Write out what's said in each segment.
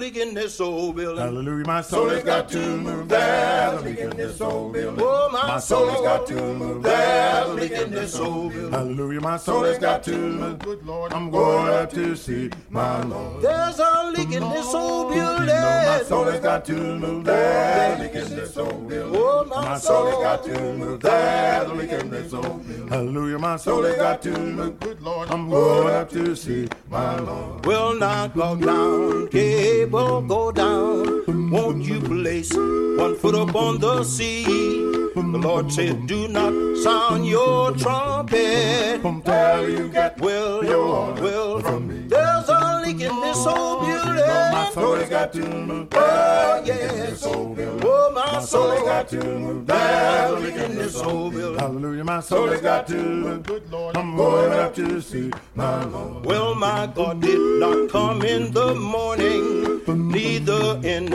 leak in this old building. Hallelujah, my soul has got to move. There's a leak in this old building. Oh, my, My soul has got to move. There's a leak in this old building. Hallelujah, my soul has got to move. Good Lord, I'm going up to see my Lord. There's a leak in this old building. My soul has got to move. There's a leak in this old building. Oh, my soul has got to move. There's a leak in this old building. Hallelujah, my soul has got to move. Good Lord, I'm going up to see my Lord. Well, now go down, go down. Won't you place one foot upon the sea? The Lord said, Do not sound your trumpet. From tell you get Well, your well, from me. there's a leak in this old building. Oh, my soul has got to move. Oh, There's a leak in yes. this old building. Oh, my soul has got to move. There's a leak in this old building. Hallelujah, my soul has got to move. Good Lord, I'm going up to see my Lord. Well, my God did not come in the morning, neither in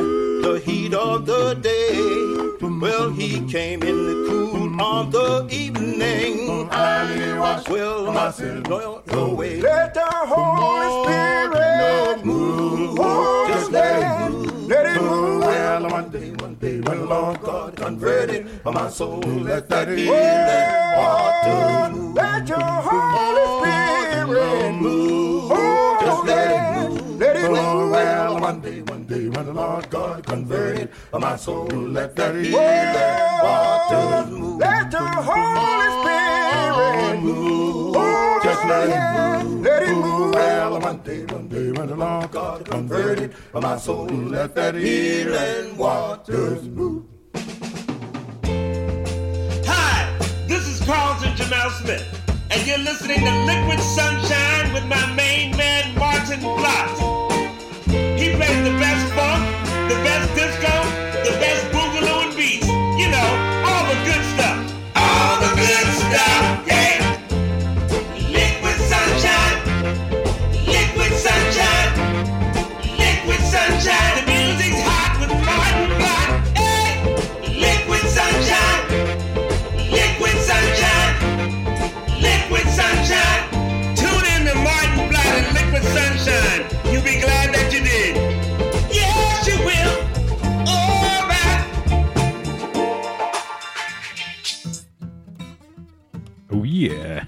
the heat of the day. Well, he came in the cool of the evening. I Well, my my sin no, no way. Let the Holy Spirit move. Oh, Just let it move. Let it move. Well, one day, one day, when Lord God converted my soul, let that healing water move. Let your Holy Spirit one day, one day, when the Lord God converted my soul, let that healing water move. Let your Holy Spirit move. Oh, just let it move. Let it move. Well, one day, one day, when the Lord God converted my soul, let that healing waters move. Hi, this is Carlton Jamel Smith, and you're listening to Liquid Sunshine with my main man, Maarten Plotz. He the best funk, the best disco, the best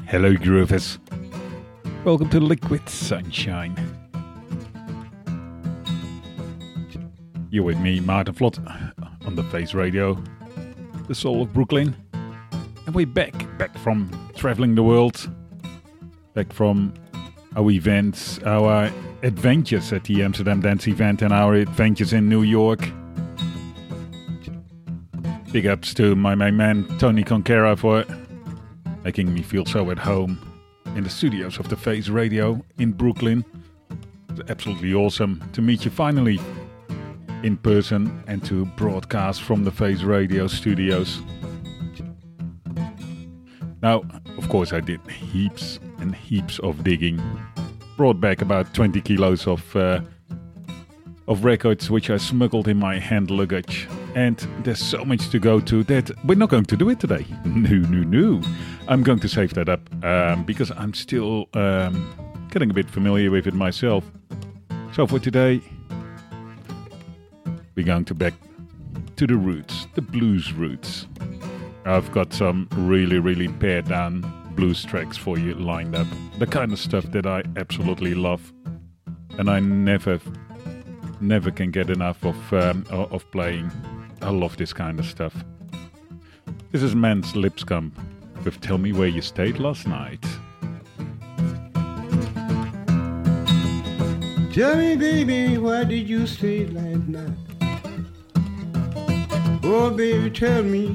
hello groovers. Welcome to Liquid Sunshine. You're with me, Maarten Vlot, on the Face Radio, the soul of Brooklyn. And we're back, back from traveling the world, back from our events, our adventures at the Amsterdam Dance event and our adventures in New York. Big ups to my main man Tony Conquera for making me feel so at home in the studios of the Face Radio in Brooklyn. It's absolutely awesome to meet you finally in person and to broadcast from the Face Radio studios. Now, of course, I did heaps and heaps of digging. Brought back about 20 kilos of uh, of records which I smuggled in my hand luggage. And there's so much to go to that we're not going to do it today. No, no, no. I'm going to save that up um, because I'm still um, getting a bit familiar with it myself. So for today, we're going to back to the roots, the blues roots. I've got some really, really pared down blues tracks for you lined up. The kind of stuff that I absolutely love. And I never, never can get enough of, um, of playing. I love this kind of stuff. This is Mance Lipscomb with Tell Me Where You Stayed Last Night. Tell me, baby, why did you stay last night? Oh, baby, tell me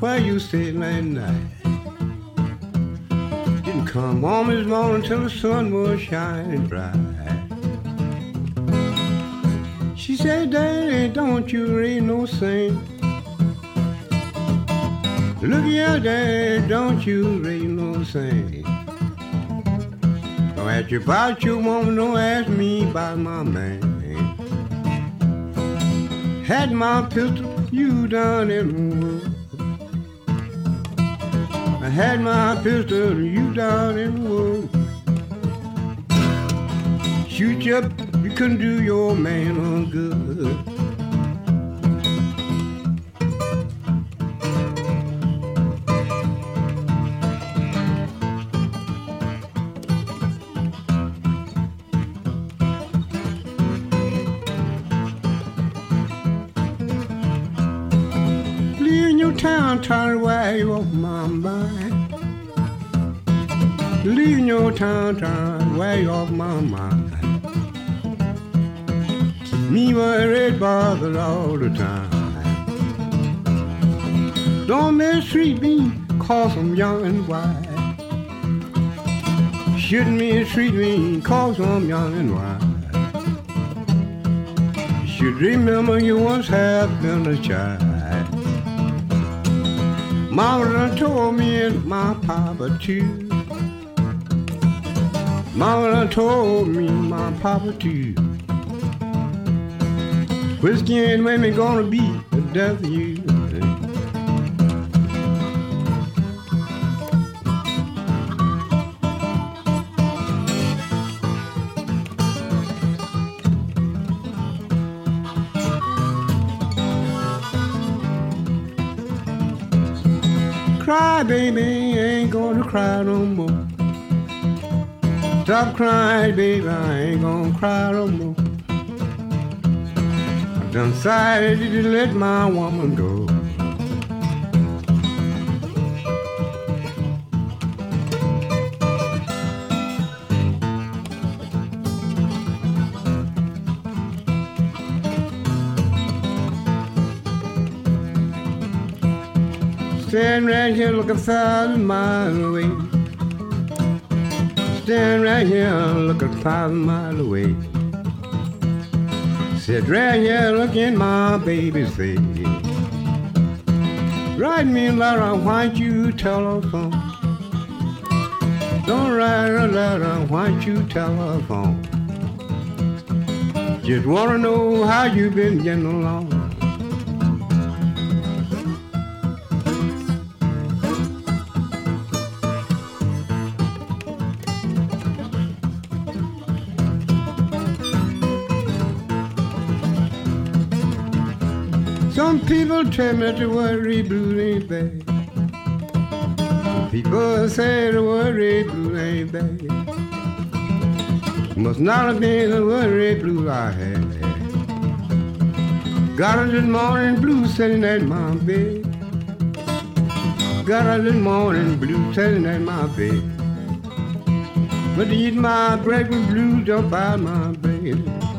why you stayed last night. Didn't come home this morning till the sun was shining bright. She said, Daddy, don't you read no saint. Look here, Daddy, don't you read no saint. Don't ask you about your woman, don't ask me about my man. Had my pistol, you done in the world. I had my pistol, you down in the woods. Shoot you up, you couldn't do your man on good. Town, to wear off my mind. Leaving your town, wear you off my mind. Me worried, bothered all the time. Don't mistreat me, cause I'm young and wise. Shouldn't mistreat me, cause I'm young and wise. Should remember you once have been a child. Mama told me and my papa too. Mama told me my papa too. Whiskey and women gonna be the death of you. Cry, baby, ain't gonna cry no more. Stop crying, baby, I ain't gonna cry no more. Decided to let my woman go. Stand right here a thousand miles away. Stand right here a thousand miles away. Sit right here looking my baby's face. Write me a letter, why don't you telephone? Don't write a letter, why don't you telephone? Just wanna know how you been getting along. Some people tell me to worry blue ain't bad. People say to worry blue ain't bad. Must not have been the worry blue I had. Got a little morning blue sitting at my bed. Got a little morning blue sitting at my bed. But eat my breakfast blues up out my bed.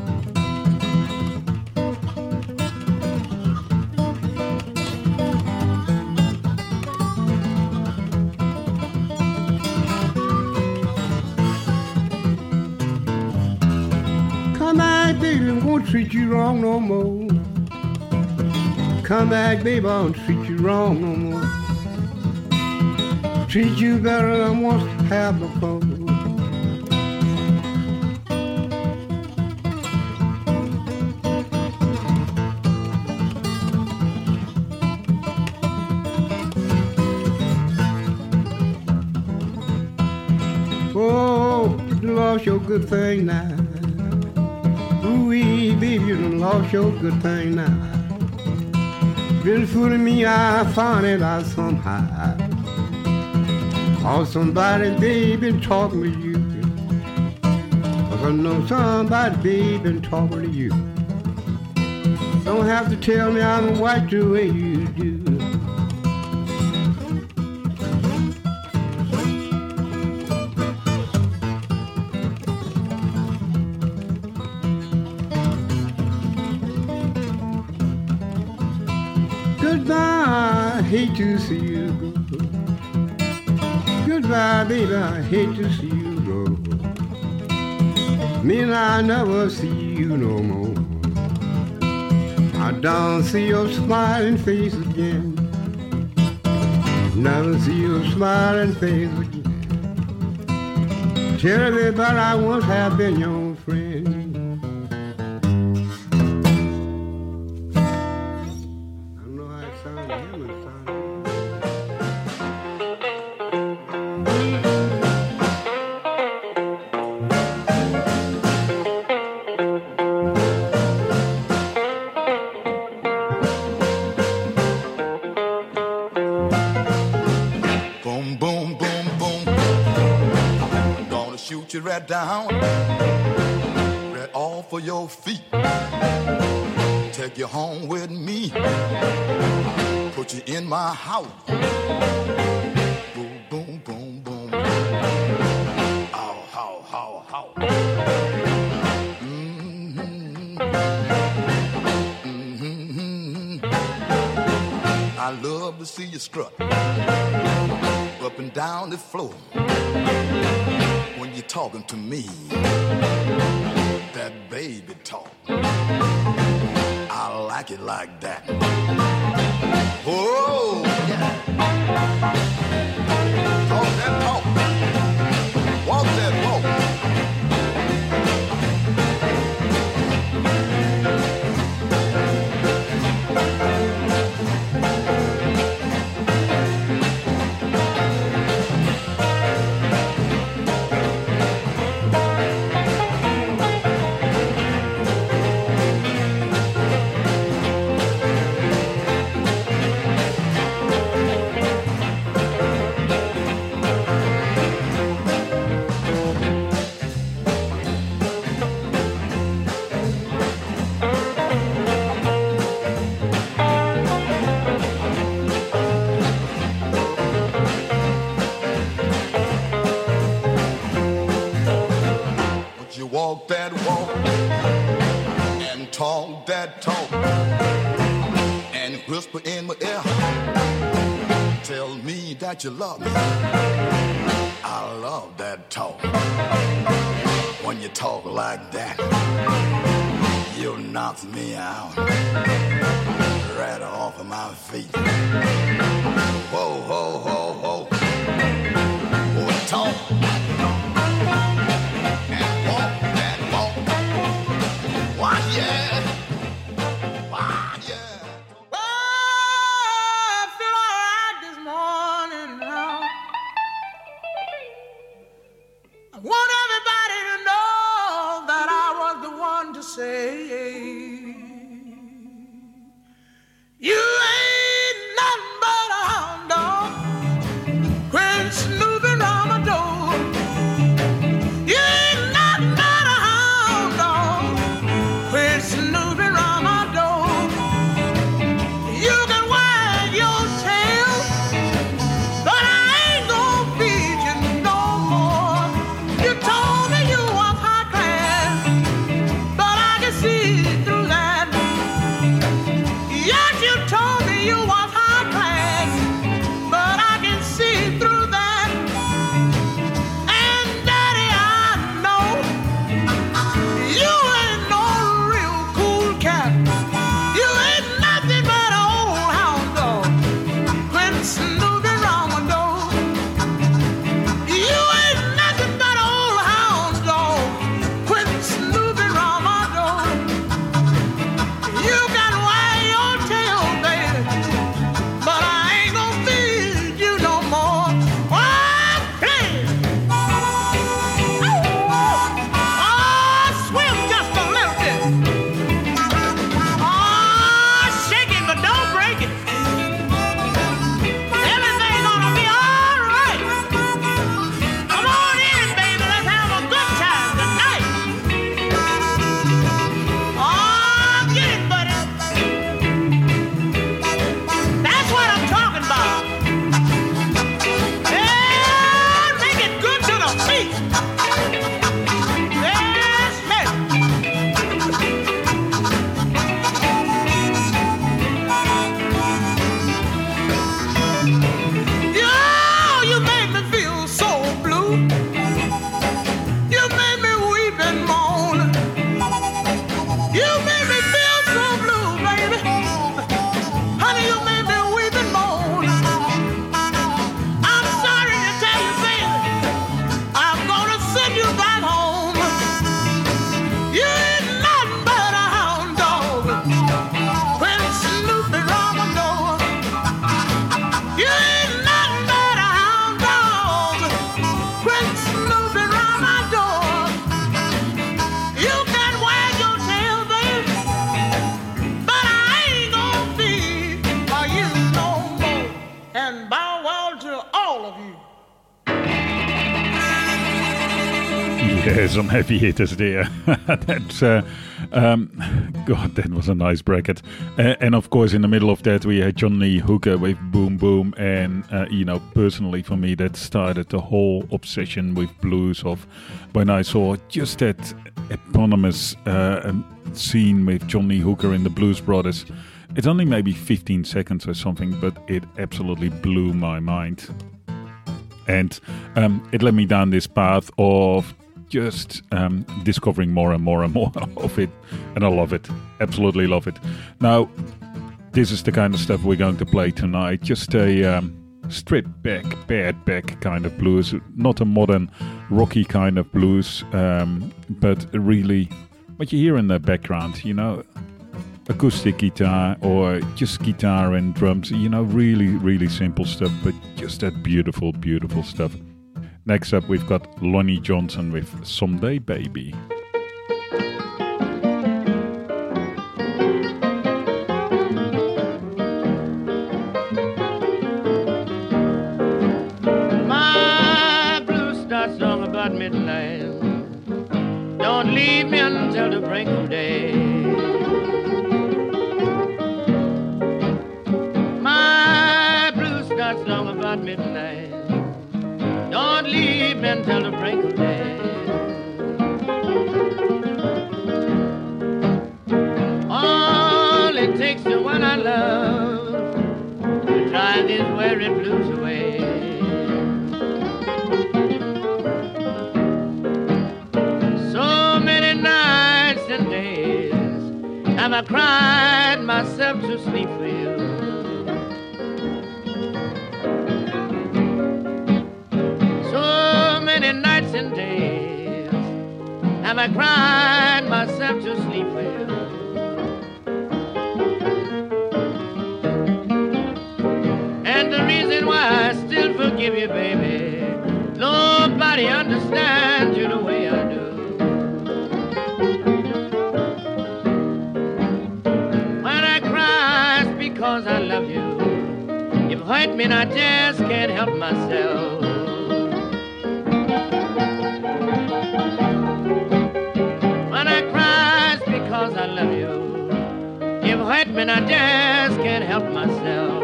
Treat you wrong no more. Come back, baby, I won't treat you wrong no more. Treat you better than once have before. Oh, you lost your good thing now. You done lost your good thing now. Been fooling me, I found it out somehow. Or somebody, baby, talking to you. Cause I know somebody, baby, talking to you. Don't have to tell me I'm white the way you do. To see you go. Goodbye, baby, I hate to see you go. Me and I never see you no more. I don't see your smiling face again. Never see your smiling face again. Tell me, but I once have been your friend. You love me. Heavy hitters there. Uh, um, God, that was a nice bracket. Uh, and of course, in the middle of that, we had John Lee Hooker with Boom Boom. And, uh, you know, personally for me, that started the whole obsession with blues of when I saw just that eponymous uh, um, scene with John Lee Hooker in the Blues Brothers. It's only maybe 15 seconds or something, but it absolutely blew my mind and um, it led me down this path of just um, discovering more and more and more of it and i love it absolutely love it now this is the kind of stuff we're going to play tonight just a um, stripped back pared back kind of blues not a modern rocky kind of blues um, but really what you hear in the background you know acoustic guitar or just guitar and drums. You know, really, really simple stuff, but just that beautiful, beautiful stuff. Next up, we've got Lonnie Johnson with Someday Baby. Me until the break of day. All it takes to one I love to drive these weary blues away. So many nights and days have I cried myself to sleep and days I cried myself to sleep you. And the reason why I still forgive you, baby, nobody understands you the way I do. When I cry, it's because I love you. You've hurt me and I just can't help myself. And I just can't help myself.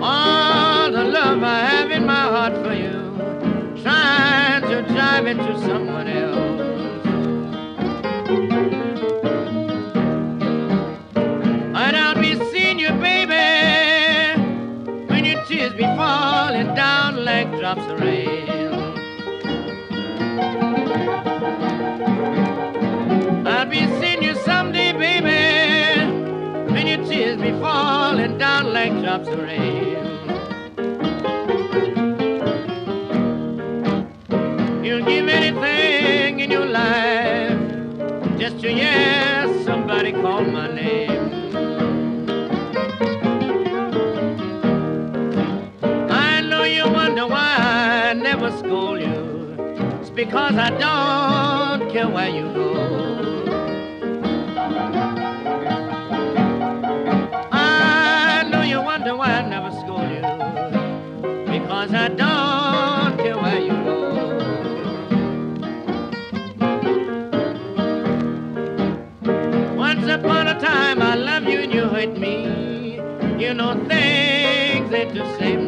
All the love I have in my heart for you, trying to drive it to someone else. And I'll be seeing you, baby, when your tears be falling down like drops of rain. Be seeing you someday, baby, when your tears be falling down like drops of rain. You'll give anything in your life just to hear somebody call my name. I know you wonder why I never scold you. It's because I don't care where you go. Because I don't care where you go. Once upon a time I loved you and you hurt me. You know things ain't the same no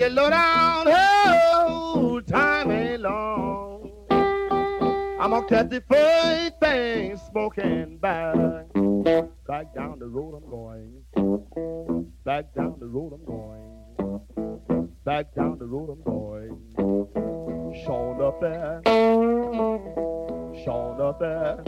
the low down, oh, time ain't long. I'm gonna catch the first thing smoking back, back down the road I'm going, back down the road I'm going, back down the road I'm going. Sean up there, Sean up there.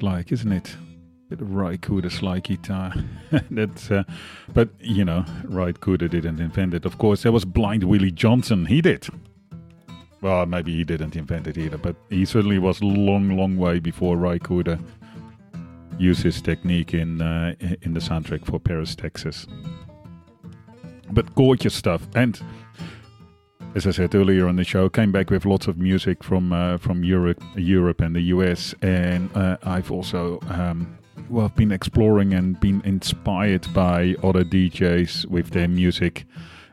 Like, isn't it? Bit of slide guitar. that's, uh, but you know, Cooder didn't invent it. Of course, there was Blind Willie Johnson. He did. Well, maybe he didn't invent it either, but he certainly was long, long way before Cooder used his technique in uh, in the soundtrack for Paris, Texas. But gorgeous stuff, and as I said earlier on the show, came back with lots of music from uh, from Europe, Europe and the US, and uh, I've also um, well been exploring and been inspired by other DJs with their music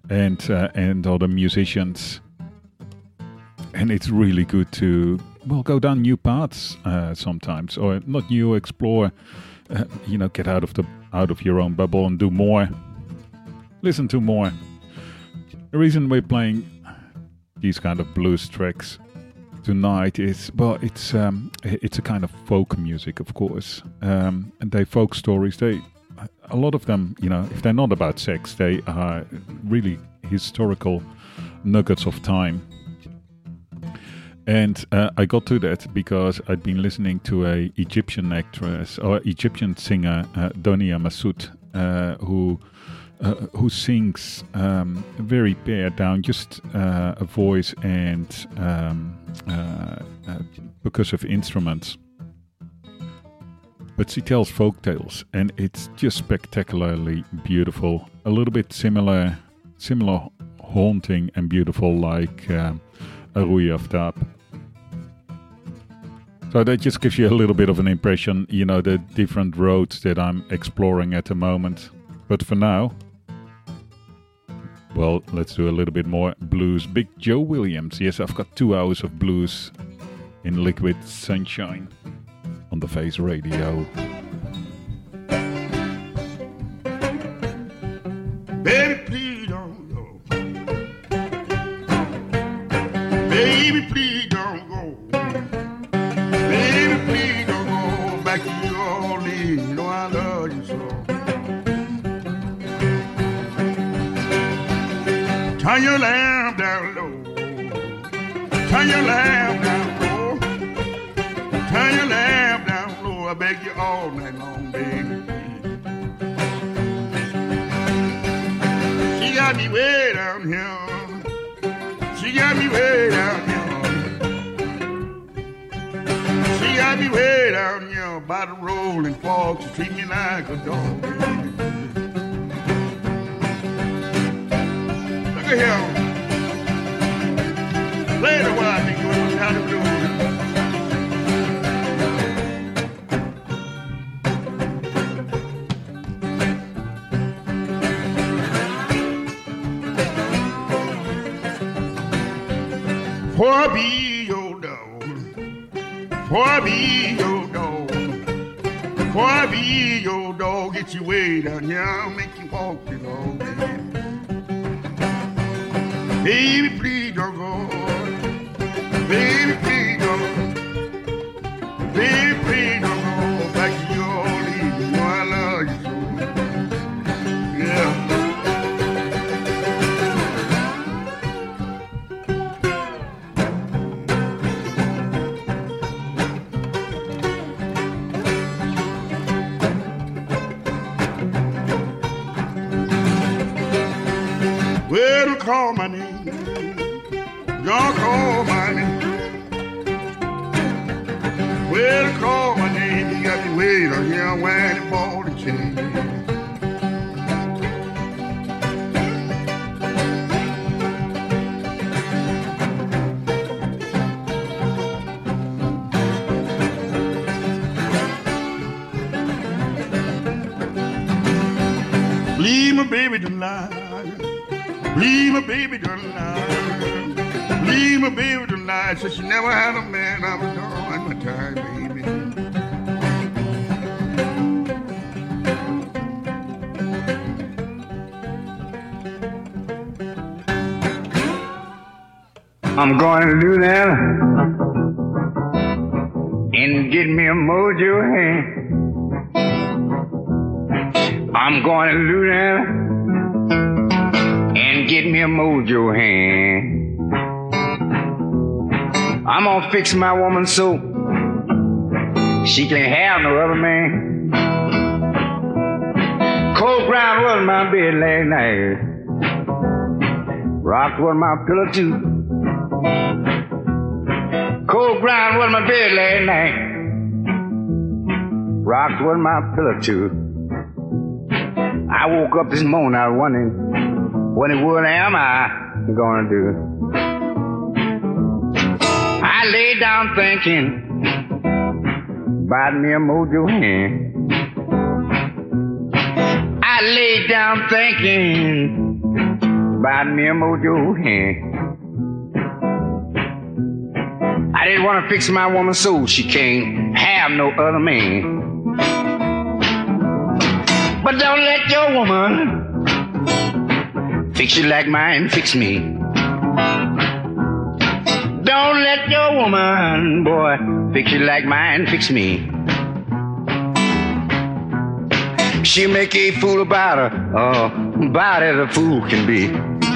and uh, and other musicians, and it's really good to well go down new paths uh, sometimes, or not new, explore, uh, you know, get out of the out of your own bubble and do more, listen to more. The reason we're playing these kind of blues tracks tonight. Is well it's um it's a kind of folk music of course. Um and they folk stories. They a lot of them, you know, if they're not about sex, they are really historical nuggets of time. And uh, I got to that because I'd been listening to a Egyptian actress or Egyptian singer, uh, Donia Massoud, uh, who uh, who sings um, very pared down, just uh, a voice and um, uh, uh, percussive instruments. But she tells folk tales, and it's just spectacularly beautiful. A little bit similar, similar haunting and beautiful, like um, Arooj Aftab. So that just gives you a little bit of an impression, you know, the different roads that I'm exploring at the moment. But for now, well, let's do a little bit more blues. Big Joe Williams. Yes, I've got two hours of blues in liquid sunshine on the Face Radio. Baby, please don't go. Baby, please don't go. Baby, please don't go back to New Orleans. You know I love Turn your lamp down low. Turn your lamp down low. Turn your lamp down low. I beg you all night long, baby. She got me way down here. She got me way down here. She got me way down here by the rolling fork. She treat me like a dog. Here. Play the while I think you was down. For be your dog. For be your dog. For be your dog. Get you way down here. Make you walk the dog. Baby, please don't go. Baby, please don't go. Baby, please don't go back to your Orleans. You know I love you so. Yeah. Well, call my name. Don't call my name. Well, call my name. You got me waiting here a ball and chain. Leave my baby tonight. Leave my baby tonight. Leave my baby tonight. Said she never had a man I was done my time, baby. I'm going to do that and get me a mojo hand. I'm going to do that and get me a mojo hand. I'm gonna fix my woman so she can't have no other man. Cold ground was my bed last night. Rocked was my pillow too. Cold ground was my bed last night. Rocked was my pillow too. I woke up this morning, I was wondering what in the world am I gonna do? I lay down thinking about me a mojo hand. I lay down thinking about me a mojo hand. I didn't want to fix my woman so she can't have no other man. But don't let your woman fix you like mine fix me. Don't let your woman, boy, fix you like mine fix me. She make a fool about her, oh, about as a fool can be.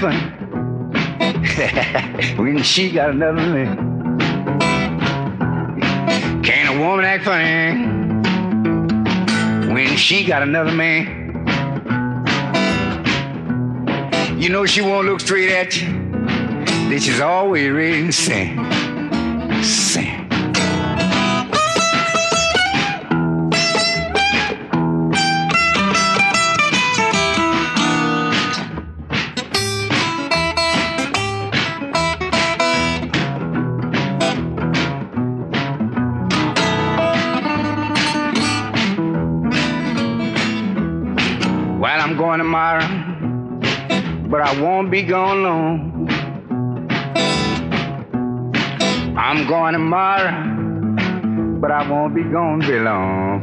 funny when she got another man? Can a woman act funny when she got another man? You know she won't look straight at you. This is always ready to sing. tomorrow, but I won't be gone long. I'm going tomorrow, but I won't be gone very long.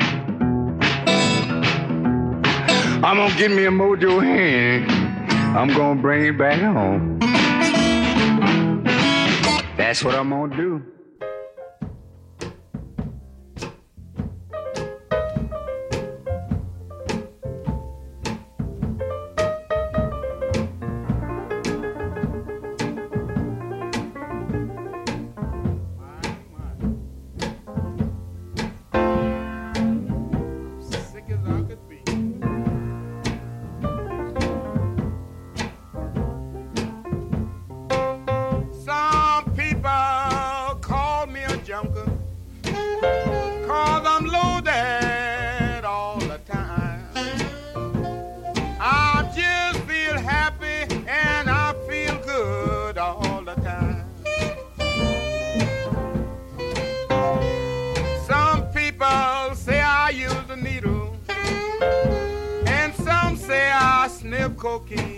I'm gonna give me a mojo hand. I'm gonna bring it back home. That's what I'm gonna do. Okay.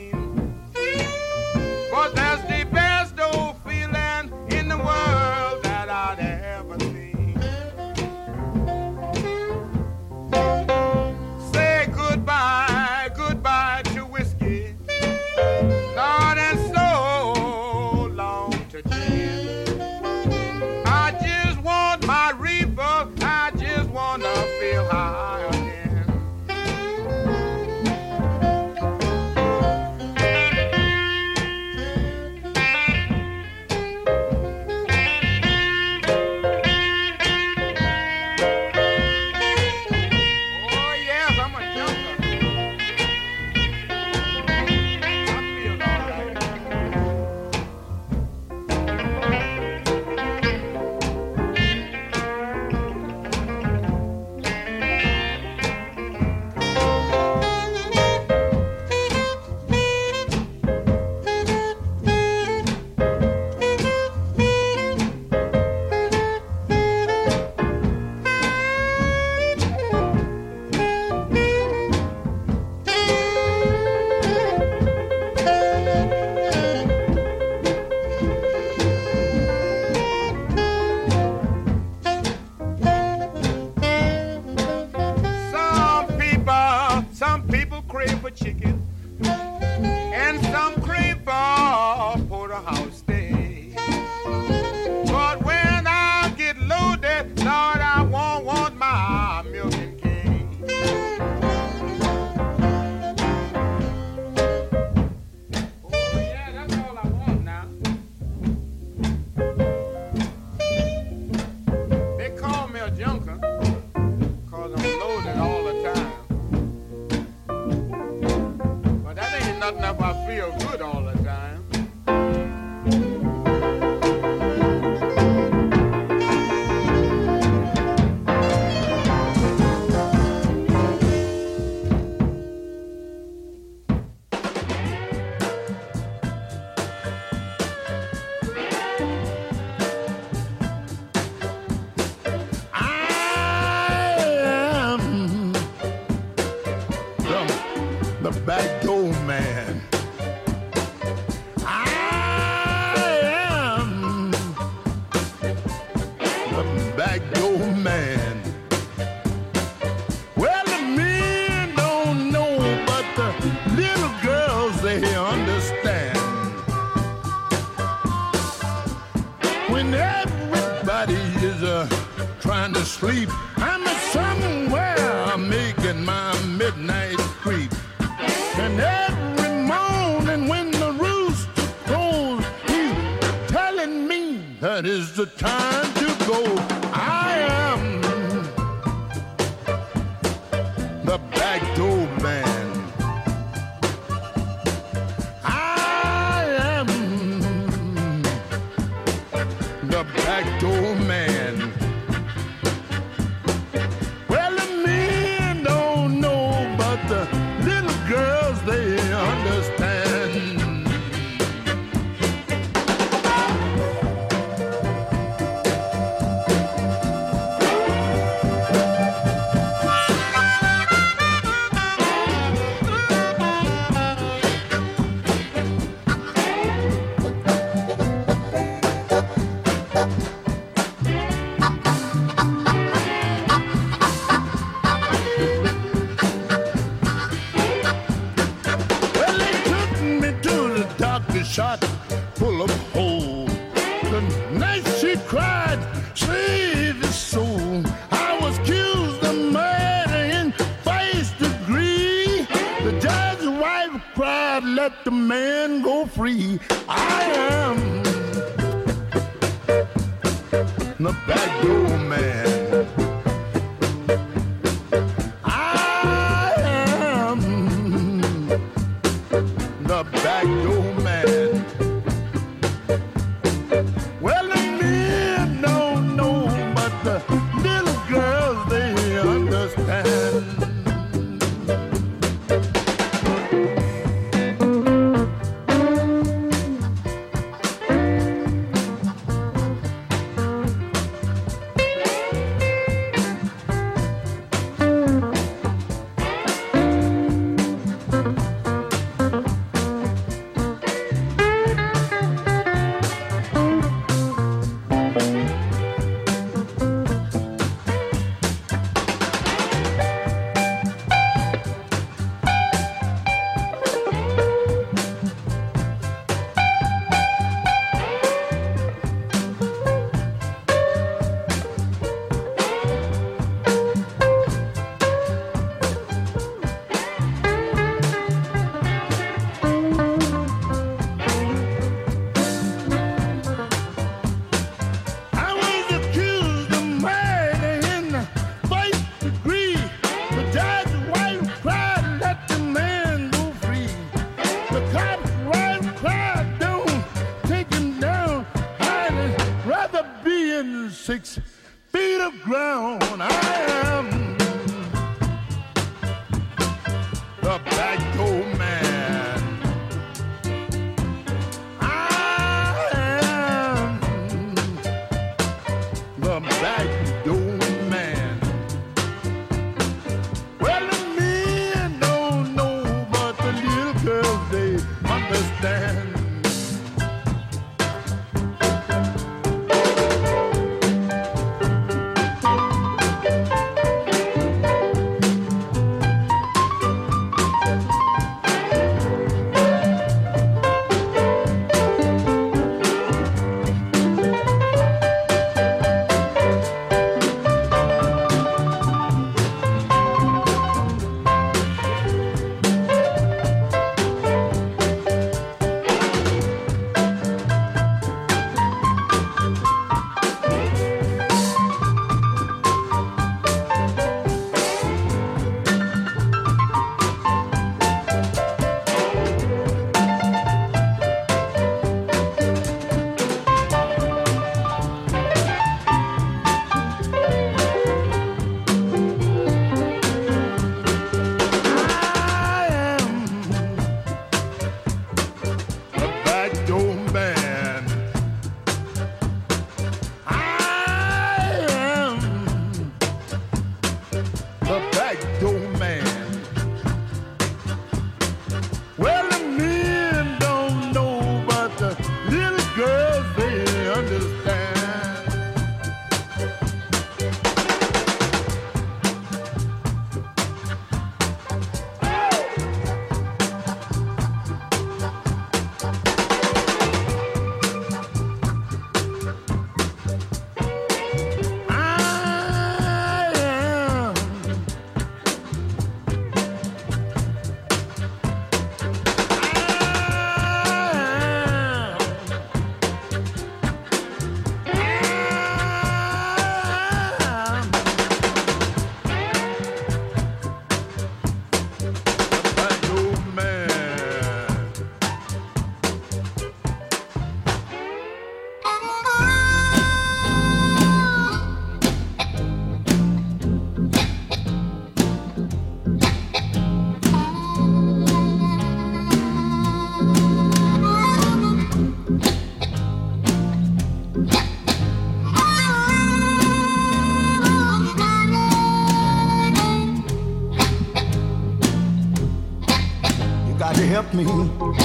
Me.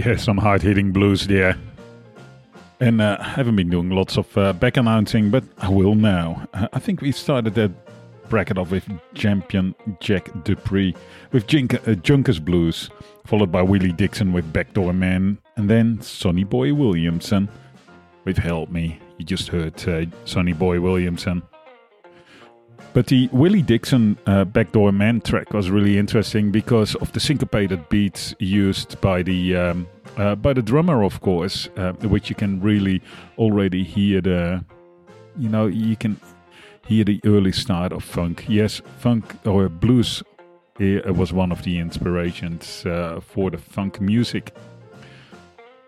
Yeah, some hard hitting blues there. And uh, I haven't been doing lots of uh, back announcing, but I will now. Uh, I think we started that bracket off with Champion Jack Dupree with Jink- uh, Junkers Blues, followed by Willie Dixon with Backdoor Man, and then Sonny Boy Williamson with Help Me. You just heard uh, Sonny Boy Williamson. But the Willie Dixon uh, Backdoor Man track was really interesting because of the syncopated beats used by the um, uh, by the drummer, of course, uh, which you can really already hear the, you know, you can hear the early start of funk. Yes, funk or blues uh, was one of the inspirations uh, for the funk music.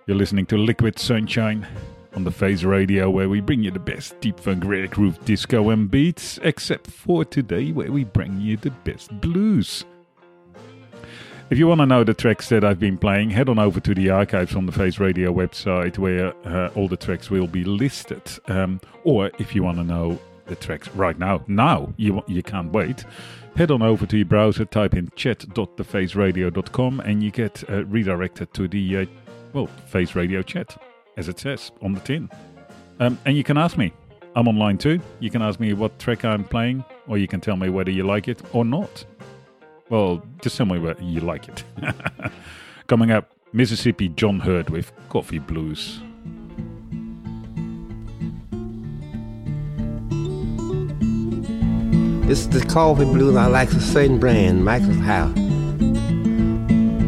You're listening to Liquid Sunshine on the Face Radio, where we bring you the best deep funk, rare groove, disco, and beats, except for today, where we bring you the best blues. If you want to know the tracks that I've been playing, head on over to the archives on the Face Radio website, where uh, all the tracks will be listed. Um, or if you want to know the tracks right now, now you you can't wait. Head on over to your browser, type in chat.thefaceradio.com, and you get uh, redirected to the uh, well Face Radio chat as it says on the tin. Um, and you can ask me. I'm online too. You can ask me what track I'm playing, or you can tell me whether you like it or not. Well, just tell me whether you like it. Coming up, Mississippi John Hurt with Coffee Blues. This is the coffee blues. I like the certain brand, Maxwell House.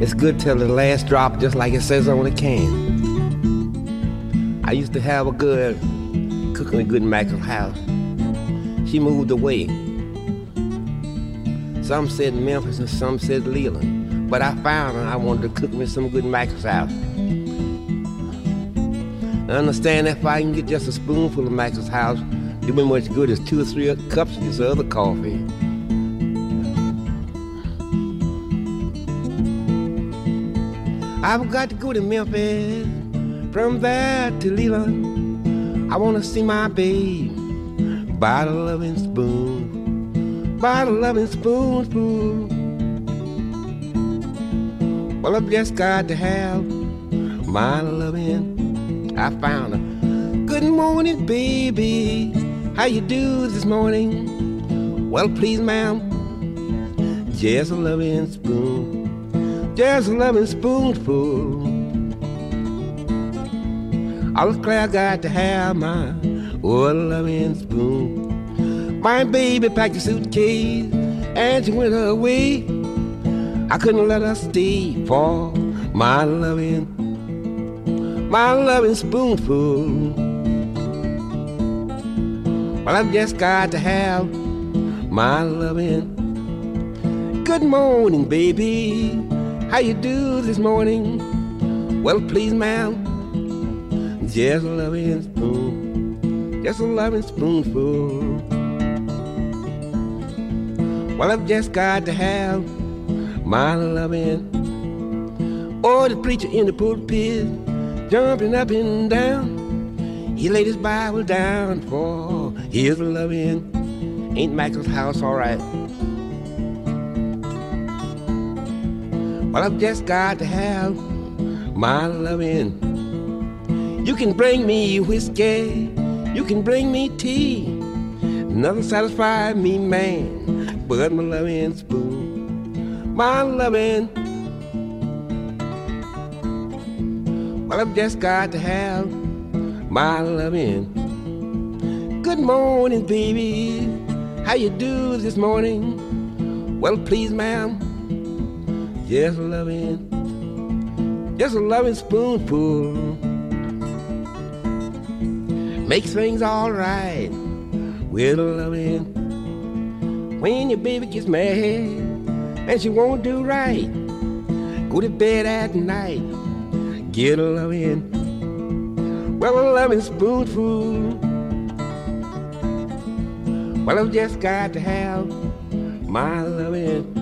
It's good till the last drop, just like it says on the can. I used to have a good cooking a good Maxwell House. She moved away. Some said Memphis and some said Leland. But I found her. I wanted to cook me some good Maxwell House. I understand if I can get just a spoonful of Maxwell House, me much good as two or three cups of this other coffee. I've got to go to Memphis, from there to Leland. I want to see my babe. by the loving spoon, by the loving spoon, spoon. Well, I've just got to have my loving. I found a good morning, baby. How you do this morning? Well, please, ma'am, just a loving spoon, just a loving spoonful. I was glad I got to have my old loving spoon. My baby packed a suitcase and she went away. I couldn't let her stay for my loving, my loving spoonful. Well, I've just got to have my loving. Good morning, baby. How you do this morning? Well, please, ma'am, just a loving spoon, just a loving spoonful. Well, I've just got to have my loving. Oh, the preacher in the pulpit, jumping up and down. He laid his Bible down for his loving. Ain't Maxwell House all right? Well, I've just got to have my loving. You can bring me whiskey, you can bring me tea. Nothing satisfies me, man, but my loving spoon, my loving. Well, I've just got to have my loving. Good morning, baby. How you do this morning? Well, please, ma'am, just loving, just a loving spoonful makes things all right with a loving. When your baby gets mad and she won't do right, go to bed at night, get a loving. Well, a loving spoonful. Well, I've just got to have my loving.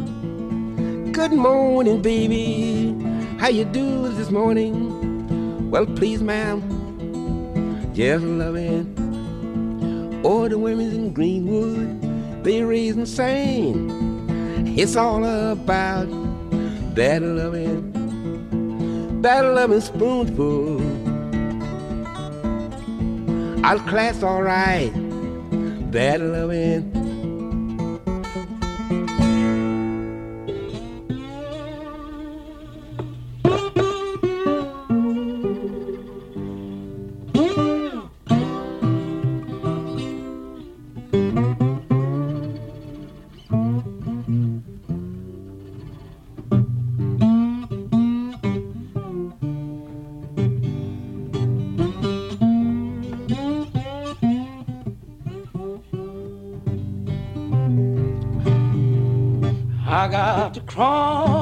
Good morning, baby. How you do this morning? Well, please, ma'am, just loving. All the women in Greenwood, they raise and sing. It's all about that loving, that loving spoonful. I'll class all right, that loving. To cross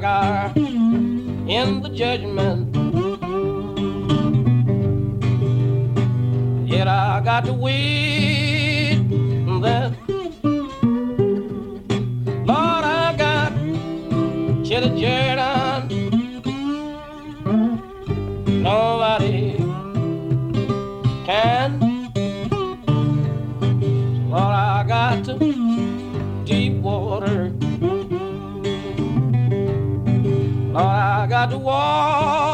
Got in the judgment. Yet I got to wait that Lord I got Chitty Jordan I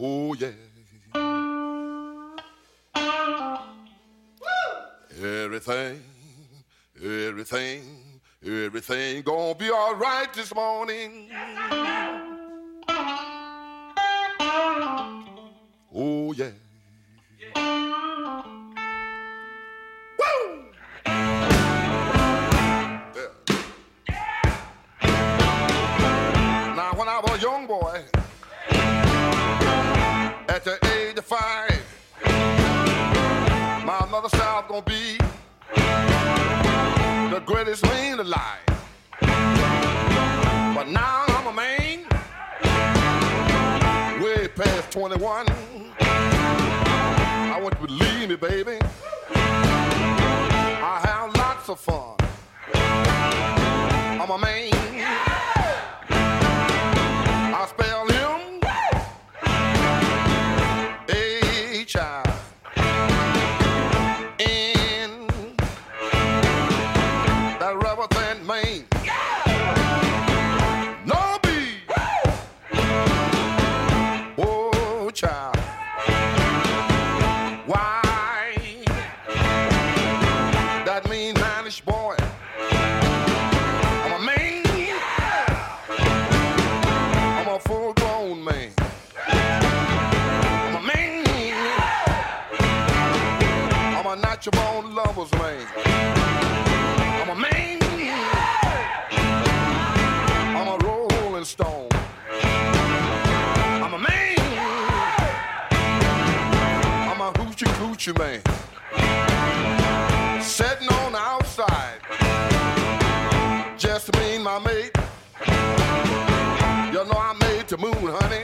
Oh, yeah. Everything, everything, everything gonna be all right this morning. Oh, yeah. Woo! Yeah. Now, when I was a young boy, at the age of five, my mother said I was gonna be the greatest man alive. But now I'm a man, way past 21. I want you to believe me, baby. Coochie. Sitting on the outside. Just me and my mate. You know I made the moon, honey.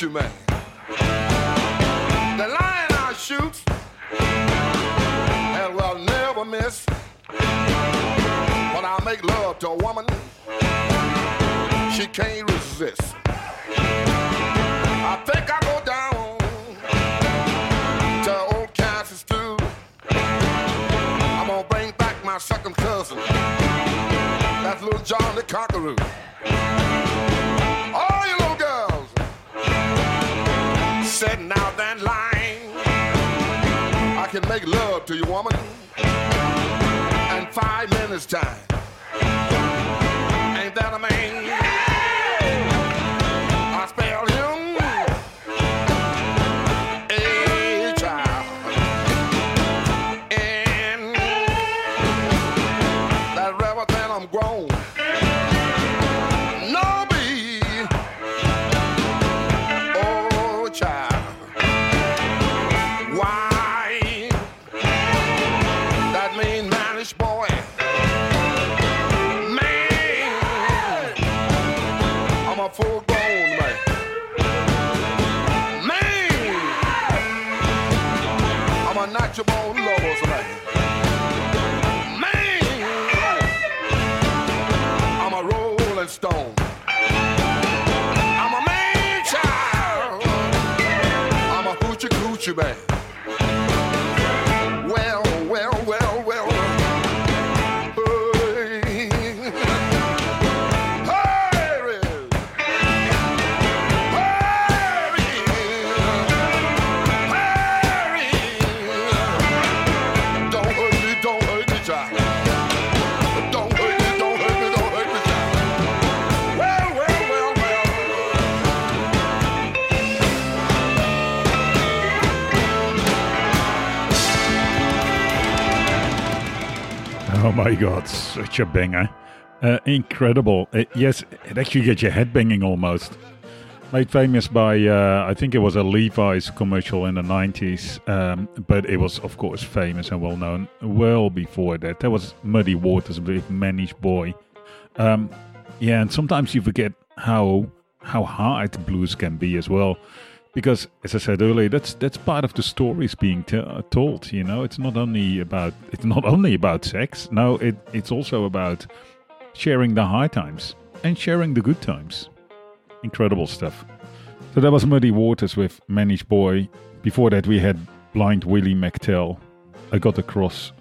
Coochie man. The lion I shoot and will never miss. When I make love to a woman, she can't resist. I think I go down to old Kansas too. I'm gonna bring back my second cousin. That's little John the Conqueror. Love to you, woman, hoochie coochie my god, such a banger. Uh, incredible. Uh, yes, it actually gets your head banging almost. Made famous by, uh, I think it was a Levi's commercial in the 90s, um, but it was, of course, famous and well known well before that. That was Muddy Waters with Mannish Boy. Um, yeah, and sometimes you forget how how hard blues can be as well, because as I said earlier, that's that's part of the stories being t- uh, told. You know, it's not only about it's not only about sex. No, it it's also about sharing the hard times and sharing the good times. Incredible stuff. So that was Muddy Waters with Mannish Boy. Before that, we had Blind Willie McTell. I got across.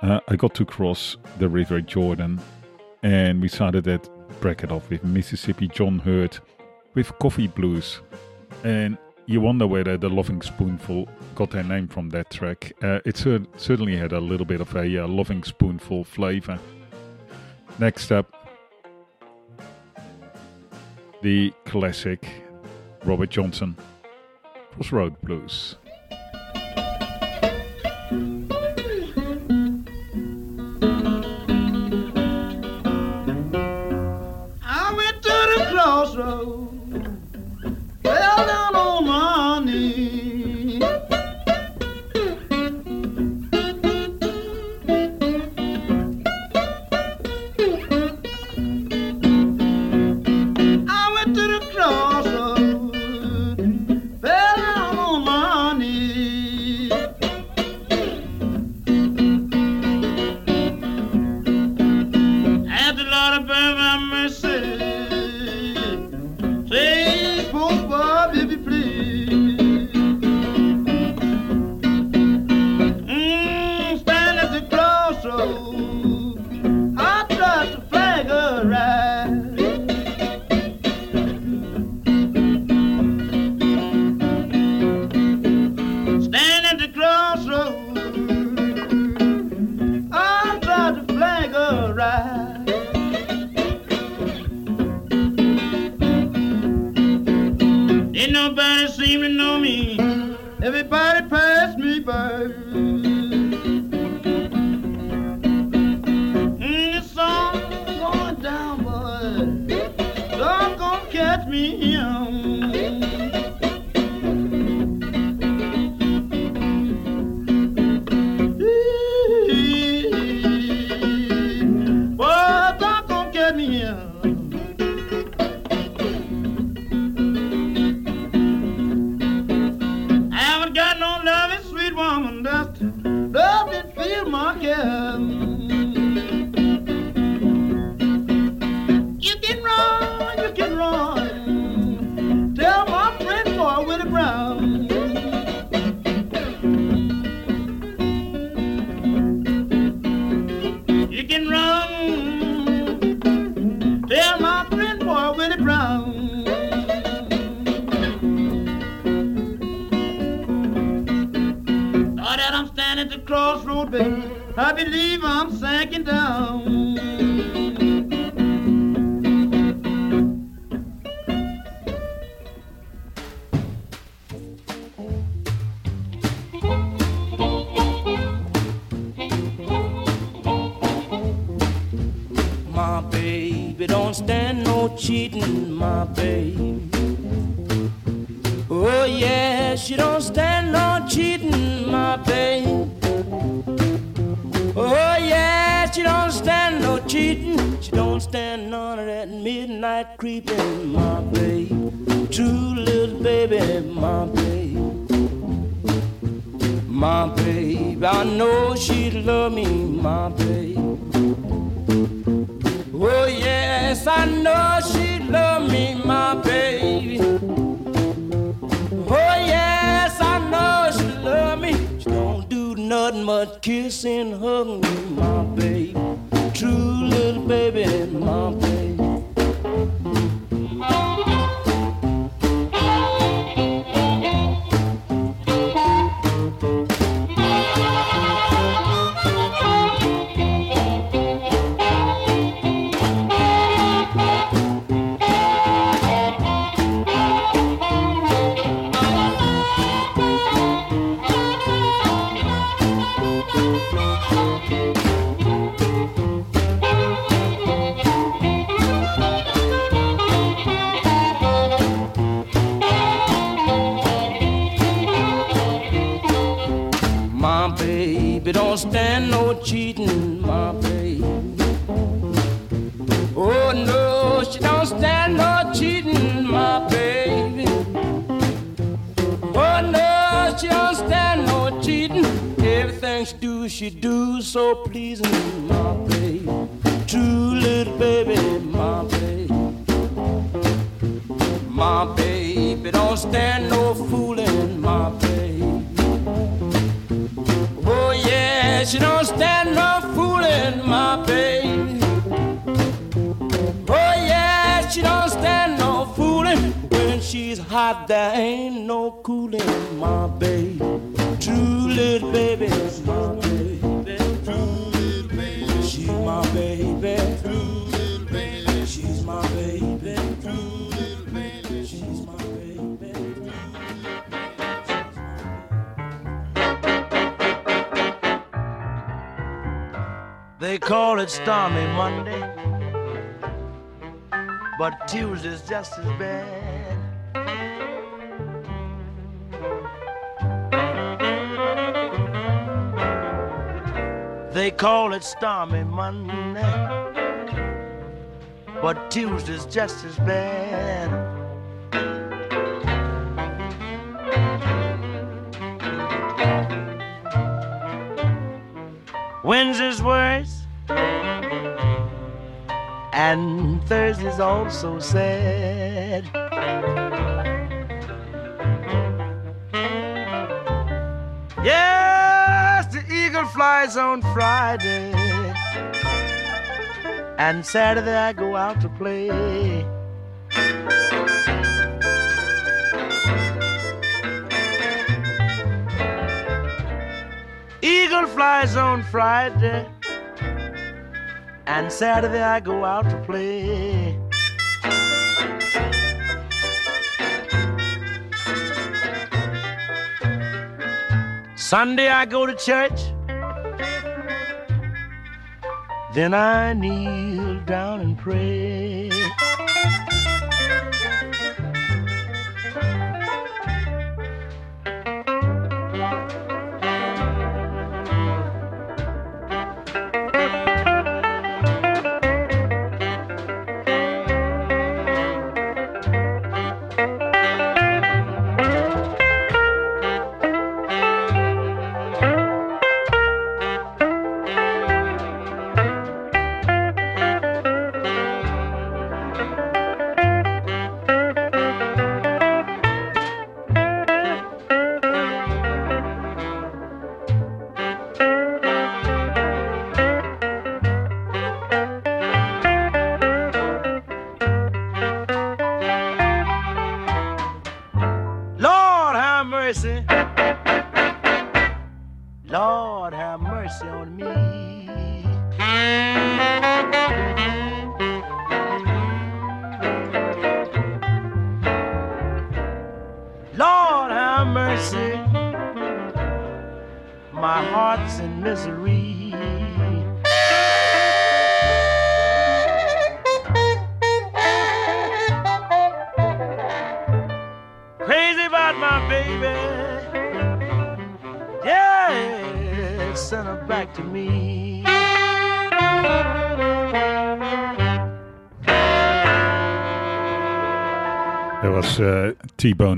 Uh, I got to cross the River Jordan, and we started that bracket off with Mississippi John Hurt with Coffee Blues. And you wonder whether the Lovin' Spoonful got their name from that track. Uh, it cer- certainly had a little bit of a uh, Lovin' Spoonful flavor. Next up, the classic Robert Johnson Crossroad Blues. Midnight creeping, my baby. True little baby, my baby. My baby, I know she'd love me, my baby. Oh yes, I know she'd love me, my baby. Oh yes, I know she love me. She don't do nothing but kiss and hug me, my baby. True little baby, my baby. So pleasing, my baby. True little baby, my baby. My baby don't stand no fooling, my baby. Oh yeah, she don't stand no fooling, my baby. Oh yeah, she don't stand no fooling. When she's hot, there ain't no cooling, my baby. True little baby, baby. They call it stormy Monday, but Tuesday's just as bad. They call it stormy Monday, but Tuesday's just as bad. Wednesday's worse, and Thursday's also sad. Yes, the eagle flies on Friday, and Saturday I go out to play. Eagle flies on Friday, and Saturday I go out to play. Sunday I go to church, then I kneel down and pray.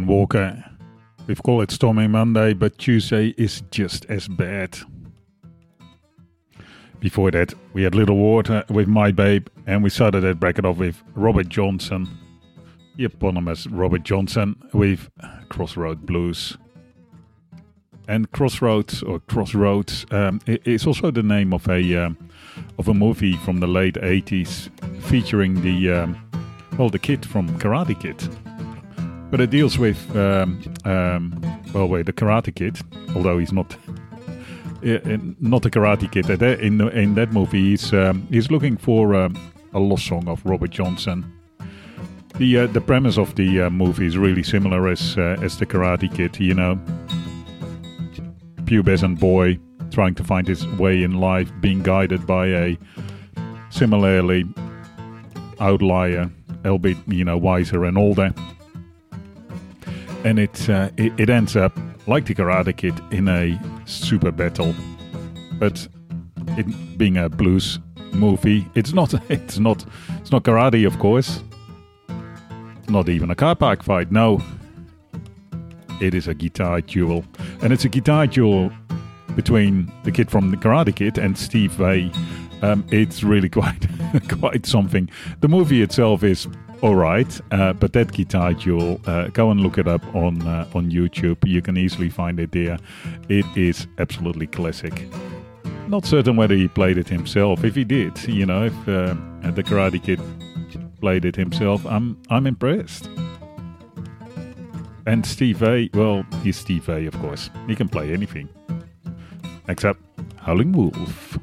Walker. We've called it Stormy Monday, but Tuesday is just as bad. Before that, we had Little Walter with My Babe, and we started that bracket off with Robert Johnson, the eponymous Robert Johnson, with Crossroad Blues. And Crossroads or Crossroads um, is also the name of a um, of a movie from the late '80s, featuring the um, well the kid from Karate Kid. But it deals with um, um, well, wait, the Karate Kid, although he's not uh, uh, not a Karate Kid. In in that movie, he's um, he's looking for um, a lost song of Robert Johnson. The uh, the premise of the uh, movie is really similar as uh, as the Karate Kid. You know, pubescent boy trying to find his way in life, being guided by a similarly outlier, albeit you know wiser and older. And it, uh, it it ends up like the Karate Kid in a super battle, but it being a blues movie, it's not it's not it's not karate, of course. Not even a car park fight. No, it is a guitar duel, and it's a guitar duel between the kid from the Karate Kid and Steve Vai. Um, it's really quite quite something. The movie itself is all right, uh, but that guitar duel, uh, go and look it up on uh, on YouTube. You can easily find it there. It is absolutely classic. Not certain whether he played it himself. If he did, you know, if uh, the Karate Kid played it himself, I'm I'm impressed. And Steve Vai, well, he's Steve Vai, of course. He can play anything. Except Howlin' Wolf.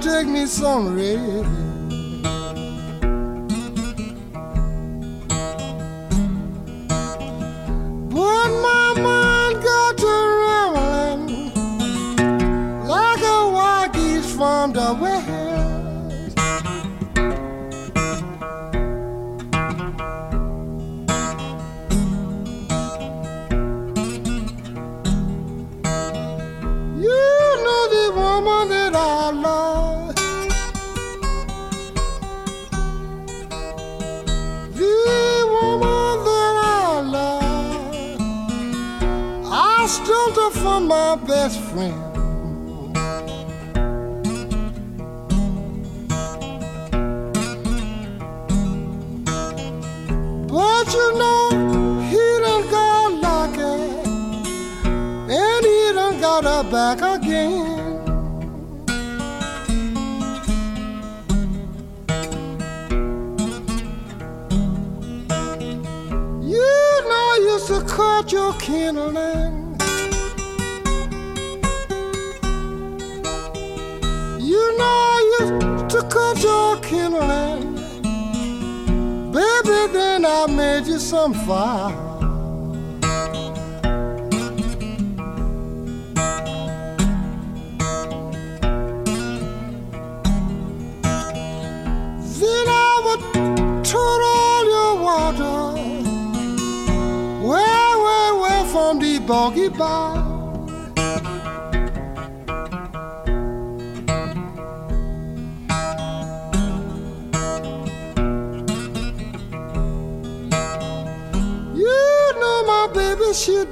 take me some really friend. But you know, he done got lucky, and he done got her back again. You know, I used to cut your kindling. joking land. Baby, then I made you some fire. Then I would turn all your water way, way, way from the boggy bar.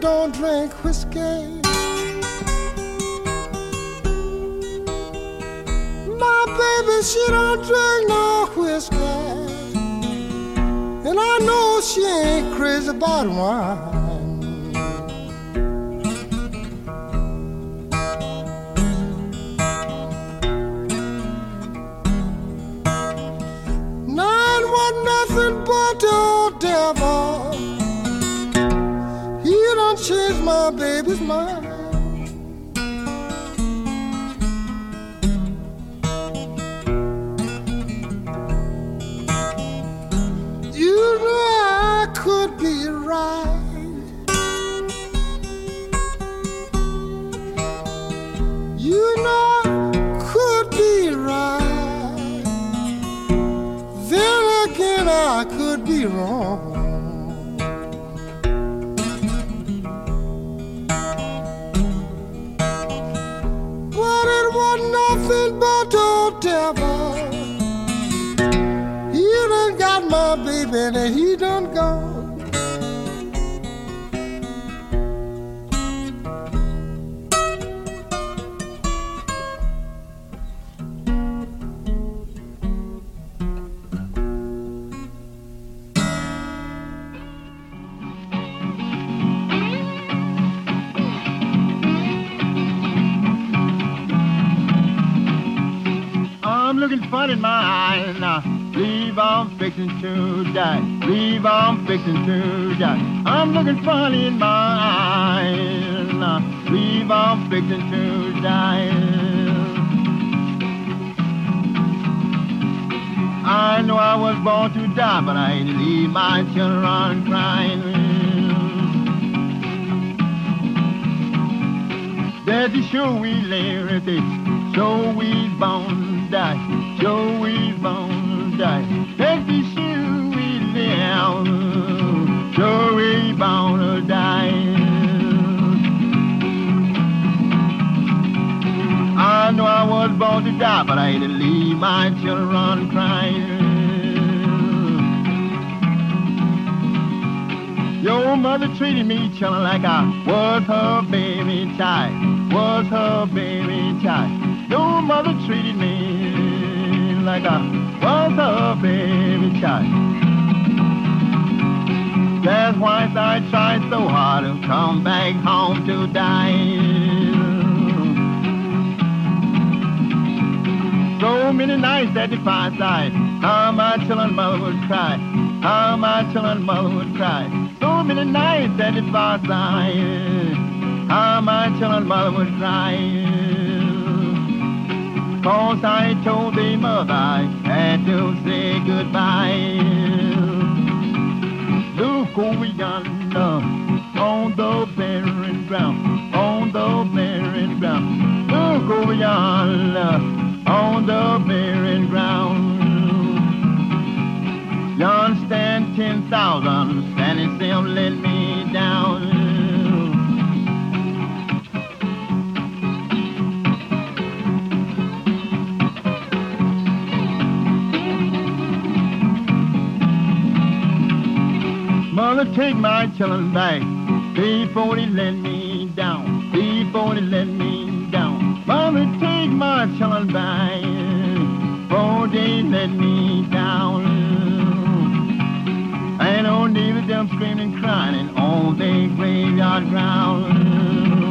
don't drink whiskey. My baby, she don't drink no whiskey. And I know she ain't crazy about wine. my baby's mine. front in mine. Now, leave I'm fixing to die. Leave I'm fixing to die. I'm looking funny in my eyes. leave I'm fixing to die. I know I was born to die, but I ain't leave my children crying. That's the show we live, it's the show we bound to die show we born to die. The show we live, show we born to die. I know I was born to die, but I ain't to leave my children crying. Your mother treated me, children, like I was her baby child, was her baby child. Your mother treated me like was her baby child. That's why I tried so hard to come back home to die. So many nights at the fireside, how my children mother would cry, how my children mother would cry. So many nights at the fireside, how my children mother would cry. Cause I told the mother I had to say goodbye. Look over yonder, on the barren ground, on the barren ground. Look over yonder on the barren ground. Yon stand ten thousand, standing still let me Mother, take my children back before they let me down, before they let me down. Mother, take my children back, before they let me down. And old David them screaming and crying on the graveyard ground.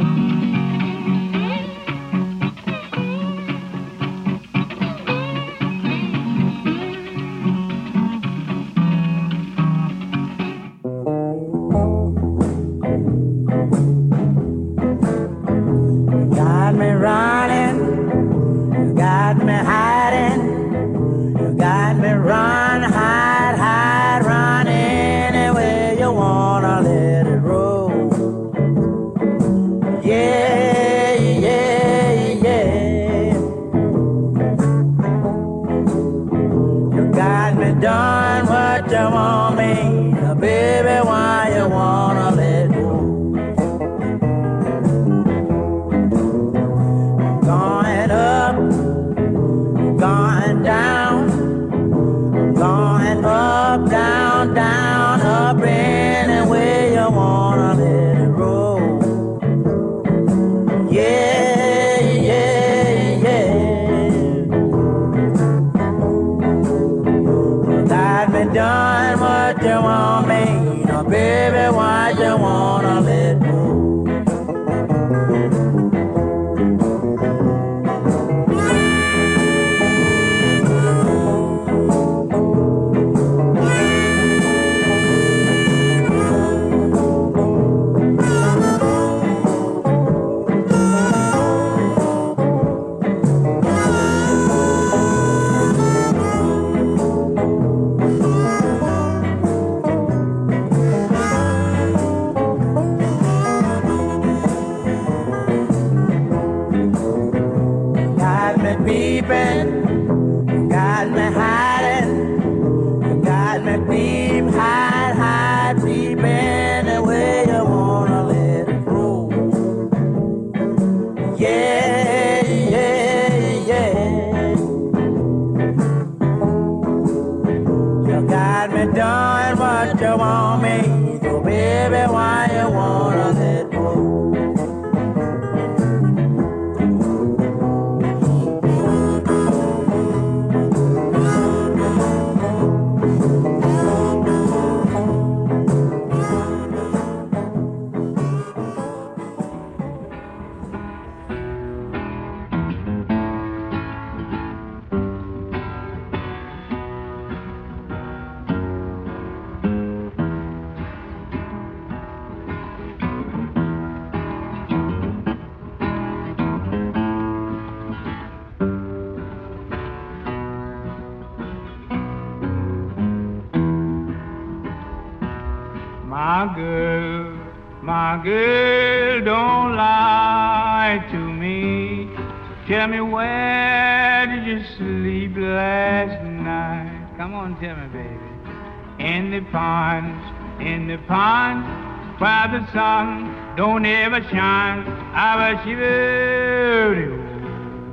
Don't ever shine. I was shivering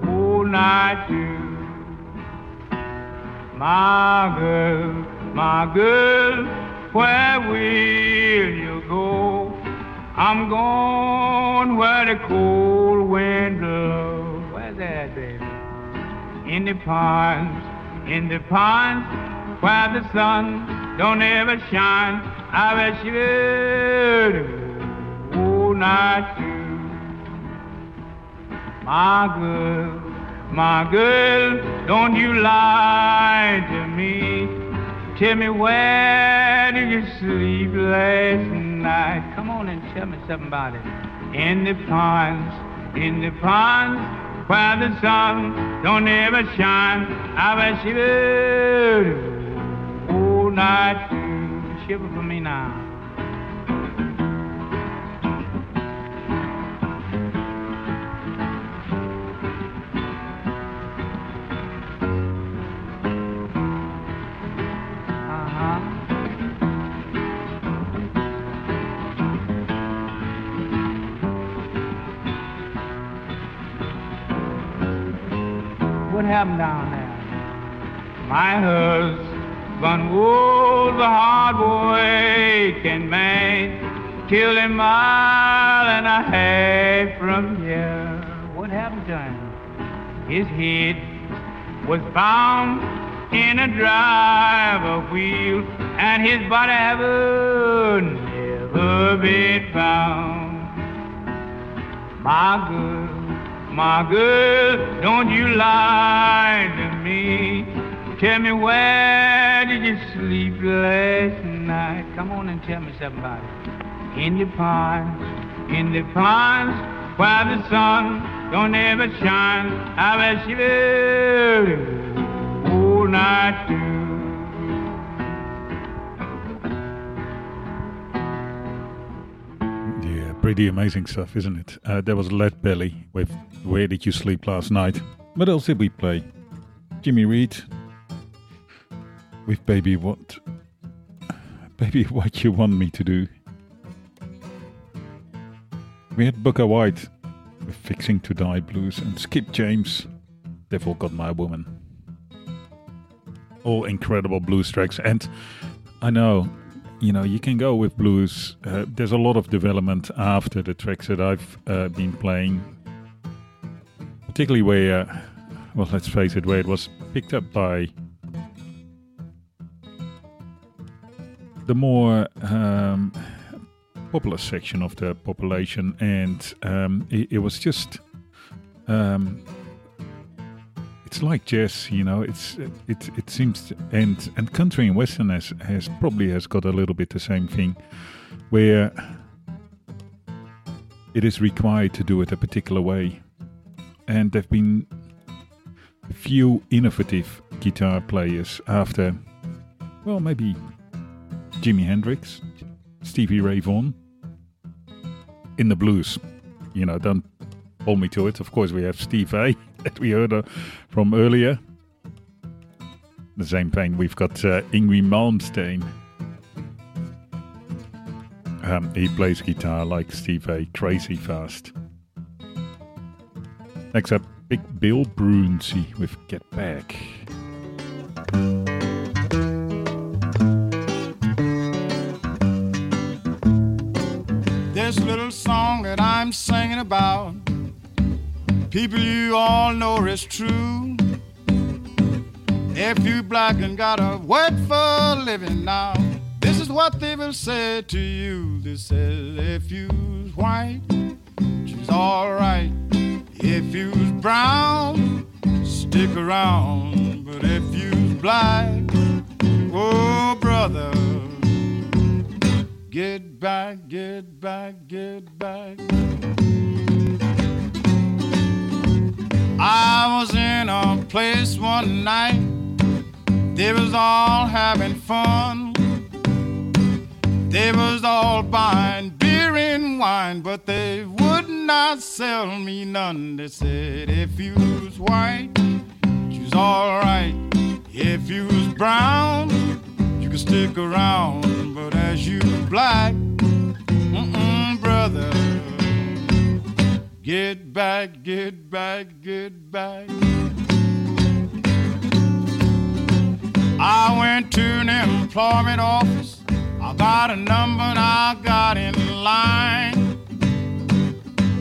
all night too. My girl, my girl, where will you go? I'm going where the cold wind blows. Where's that, baby? In the ponds, in the ponds, where the sun don't ever shine. I bet you night too. My girl, my girl, don't you lie to me. Tell me where did you sleep last night? Come on and tell me something about it. In the ponds, in the ponds, where the sun don't ever shine. I bet you all night too. Shiver for me now. Happened down there? My husband was a hard working man, killed a mile and a half from here. What happened to him? His head was bound in a driver wheel, and his body ever never been found. My girl, my girl, don't you lie to me. Tell me where did you sleep last night? Come on and tell me something about. In the ponds, in the ponds, where the sun don't ever shine. I bet you oh, all night too. Pretty amazing stuff, isn't it? Uh, there was Lead Belly with Where Did You Sleep Last Night? What else did we play? Jimmy Reed with Baby What? Baby What You Want Me to Do. We had Bukka White with Fixing to Die Blues and Skip James, Devil Got My Woman. All incredible blues tracks. And I know you know, you can go with blues. Uh, there's a lot of development after the tracks that I've uh, been playing, particularly where, uh, well, let's face it, where it was picked up by the more um, popular section of the population, and um, it, it, was just. Um, it's like jazz, you know. It's it it seems and and country and western has, has probably has got a little bit the same thing, where it is required to do it a particular way, and there've been few innovative guitar players after, well, maybe Jimi Hendrix, Stevie Ray Vaughan, in the blues. You know, don't hold me to it. Of course, we have Steve Vai that we heard uh, from earlier. The same thing, we've got uh, Yngwie Malmsteen. Um, he plays guitar like Steve Vai, crazy fast. Next up, Big Bill Broonzy with Get Back. This little song that I'm singing People you all know is true. If you black and got a word for a living now, this is what they will say to you. They say, if you's white, she's alright. If you's brown, stick around. But if you's black, oh brother, get back, get back, get back. I was in a place one night, they was all having fun. They was all buying beer and wine, but they would not sell me none. They said, if you was white, you's alright. If you was brown, you could stick around. But as you black, mm-mm, brother, get back, get back, get back. I went to an employment office. I got a number and I got in line.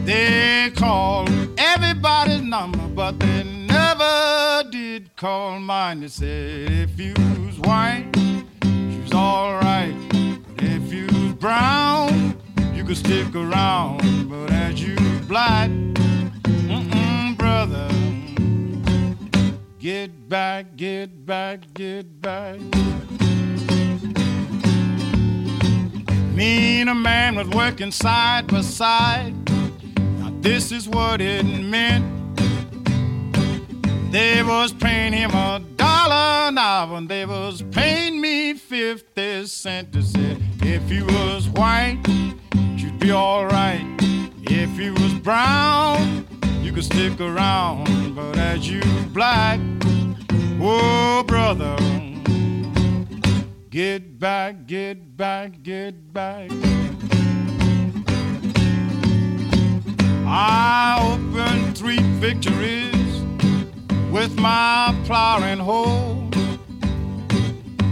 They called everybody's number, but they never did call mine. They said if you was white, you was alright. But if you was brown, you could stick around. But as you black, mm-mm, brother, get back, get back, get back. Me and a man was working side by side. Now this is what it meant. They was paying him a dollar an hour, and they was paying me fifty cents. They said, if you was white, you'd be alright. If you was brown, you could stick around. But as you black, oh brother, get back, get back, get back. I opened three victories with my plow and hoe.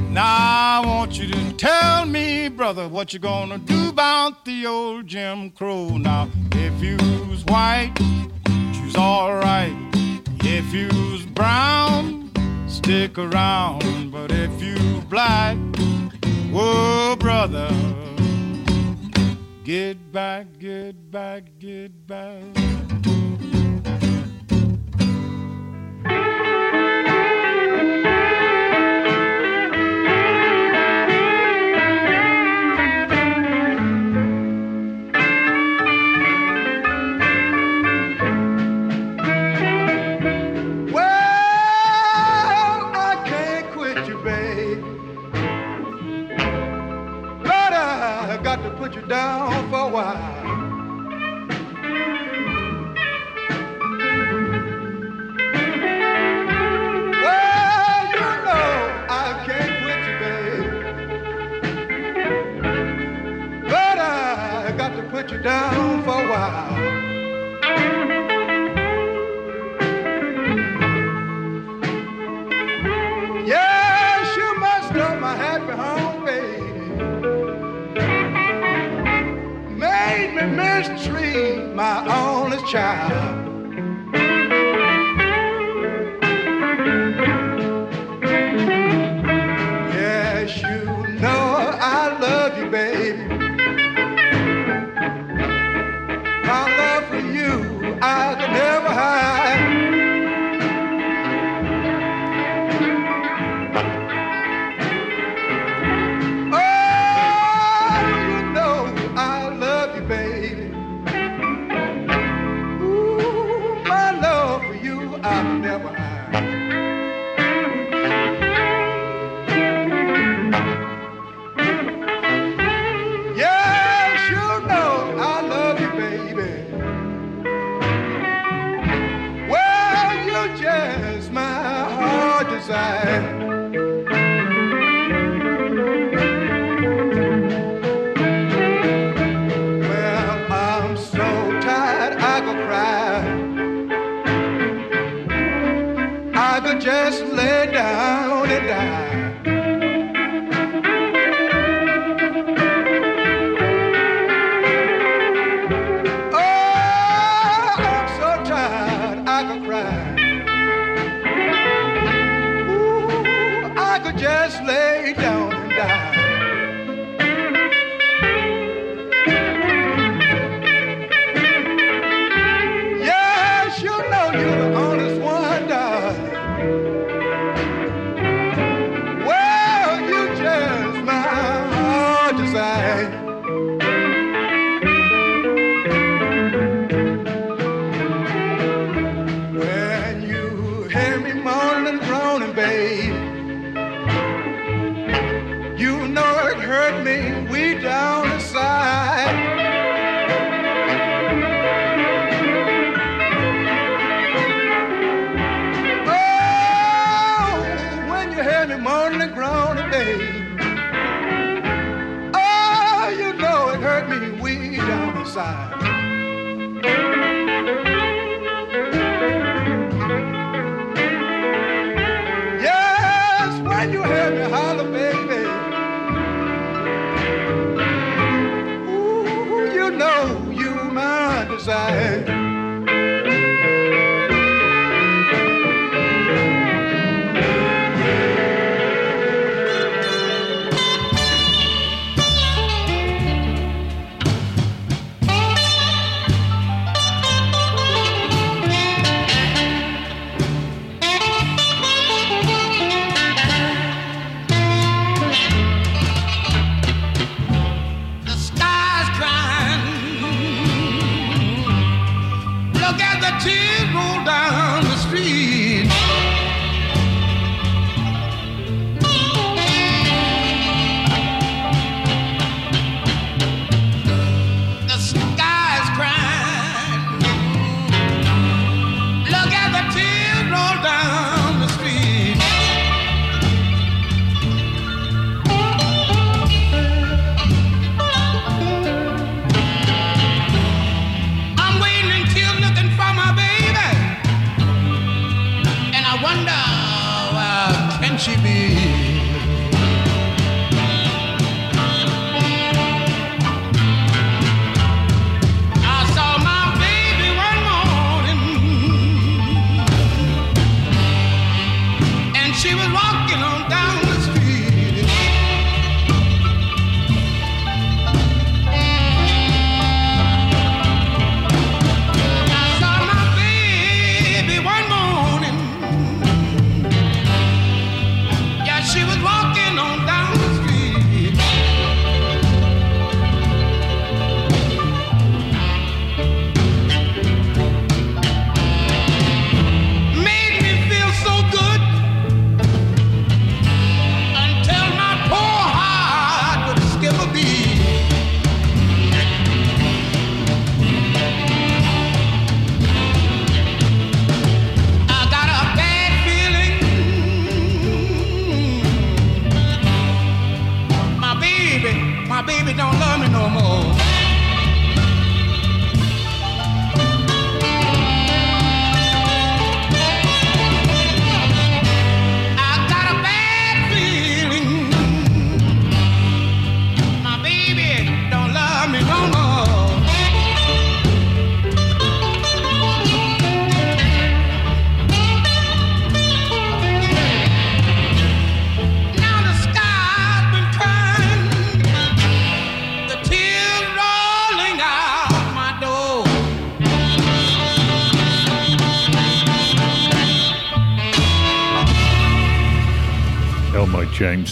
Now I want you to tell me, brother, what you gonna do about the old Jim Crow. Now, if you's white, you's alright. If you's brown, stick around. But if you black, whoa, brother, get back, get back, get back. Child.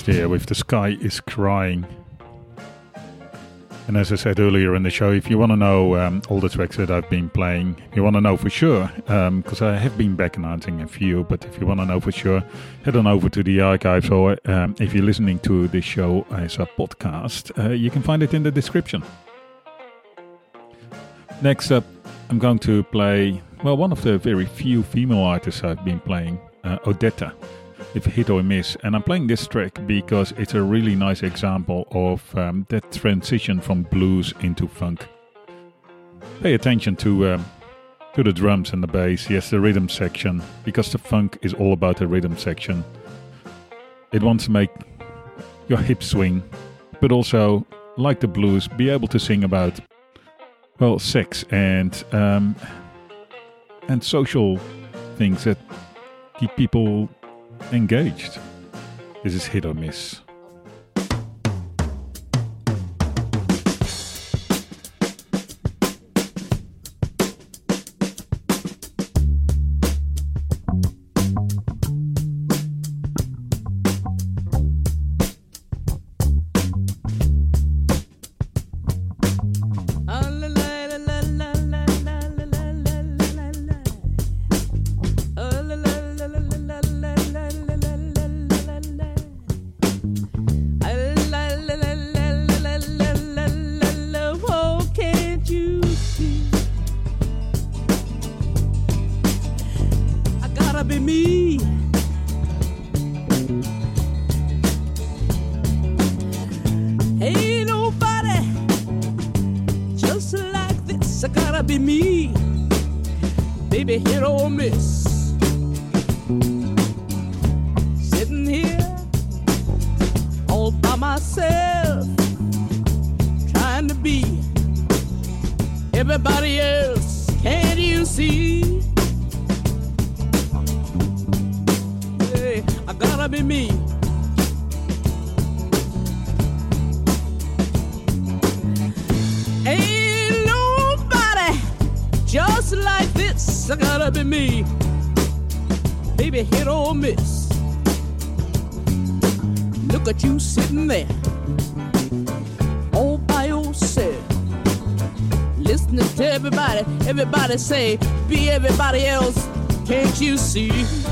There with The Sky is Crying. And as I said earlier in the show, if you want to know um, all the tracks that I've been playing, you want to know for sure, because I have been back announcing a few, but if you want to know for sure, head on over to the archives, or um, if you're listening to this show as a podcast, uh, you can find it in the description. Next up, I'm going to play, well, one of the very few female artists I've been playing, uh, Odetta if hit or miss. And I'm playing this track because it's a really nice example of um, that transition from blues into funk. Pay attention to um, to the drums and the bass, yes, the rhythm section, because the funk is all about the rhythm section. It wants to make your hips swing, but also, like the blues, be able to sing about well, sex and um, and social things that keep people engaged. This is hit or miss. Everybody say, be everybody else. Can't you see?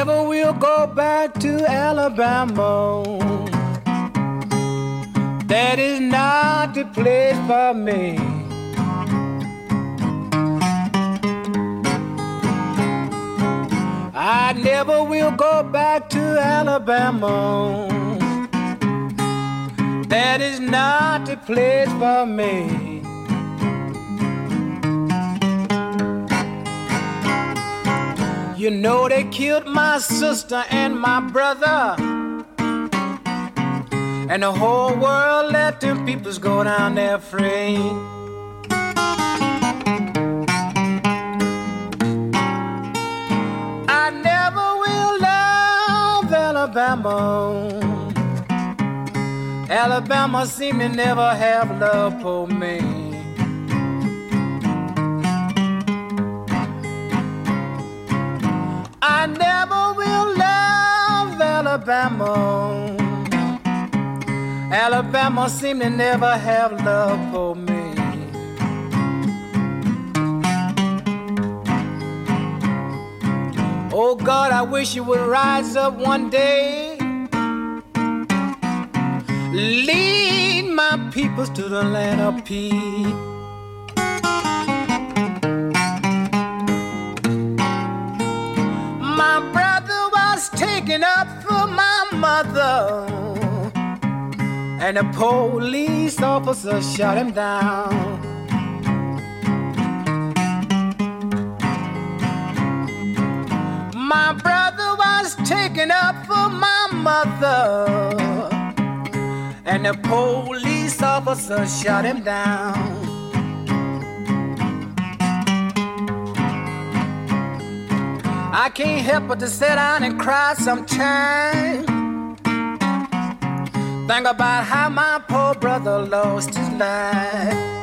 Never will go back to Alabama. That is not the place for me. I never will go back to Alabama. That is not the place for me. You know they killed my sister and my brother. And the whole world let them peoples go down there free. I never will love Alabama. Alabama seem to never have love for me. I never will love Alabama. Alabama seem to never have love for me. Oh God, I wish you would rise up one day. Lead my peoples to the land of peace. Taken up for my mother, and the police officer shot him down. My brother was taken up for my mother, and the police officer shot him down. I can't help but to sit down and cry sometimes. Think about how my poor brother lost his life.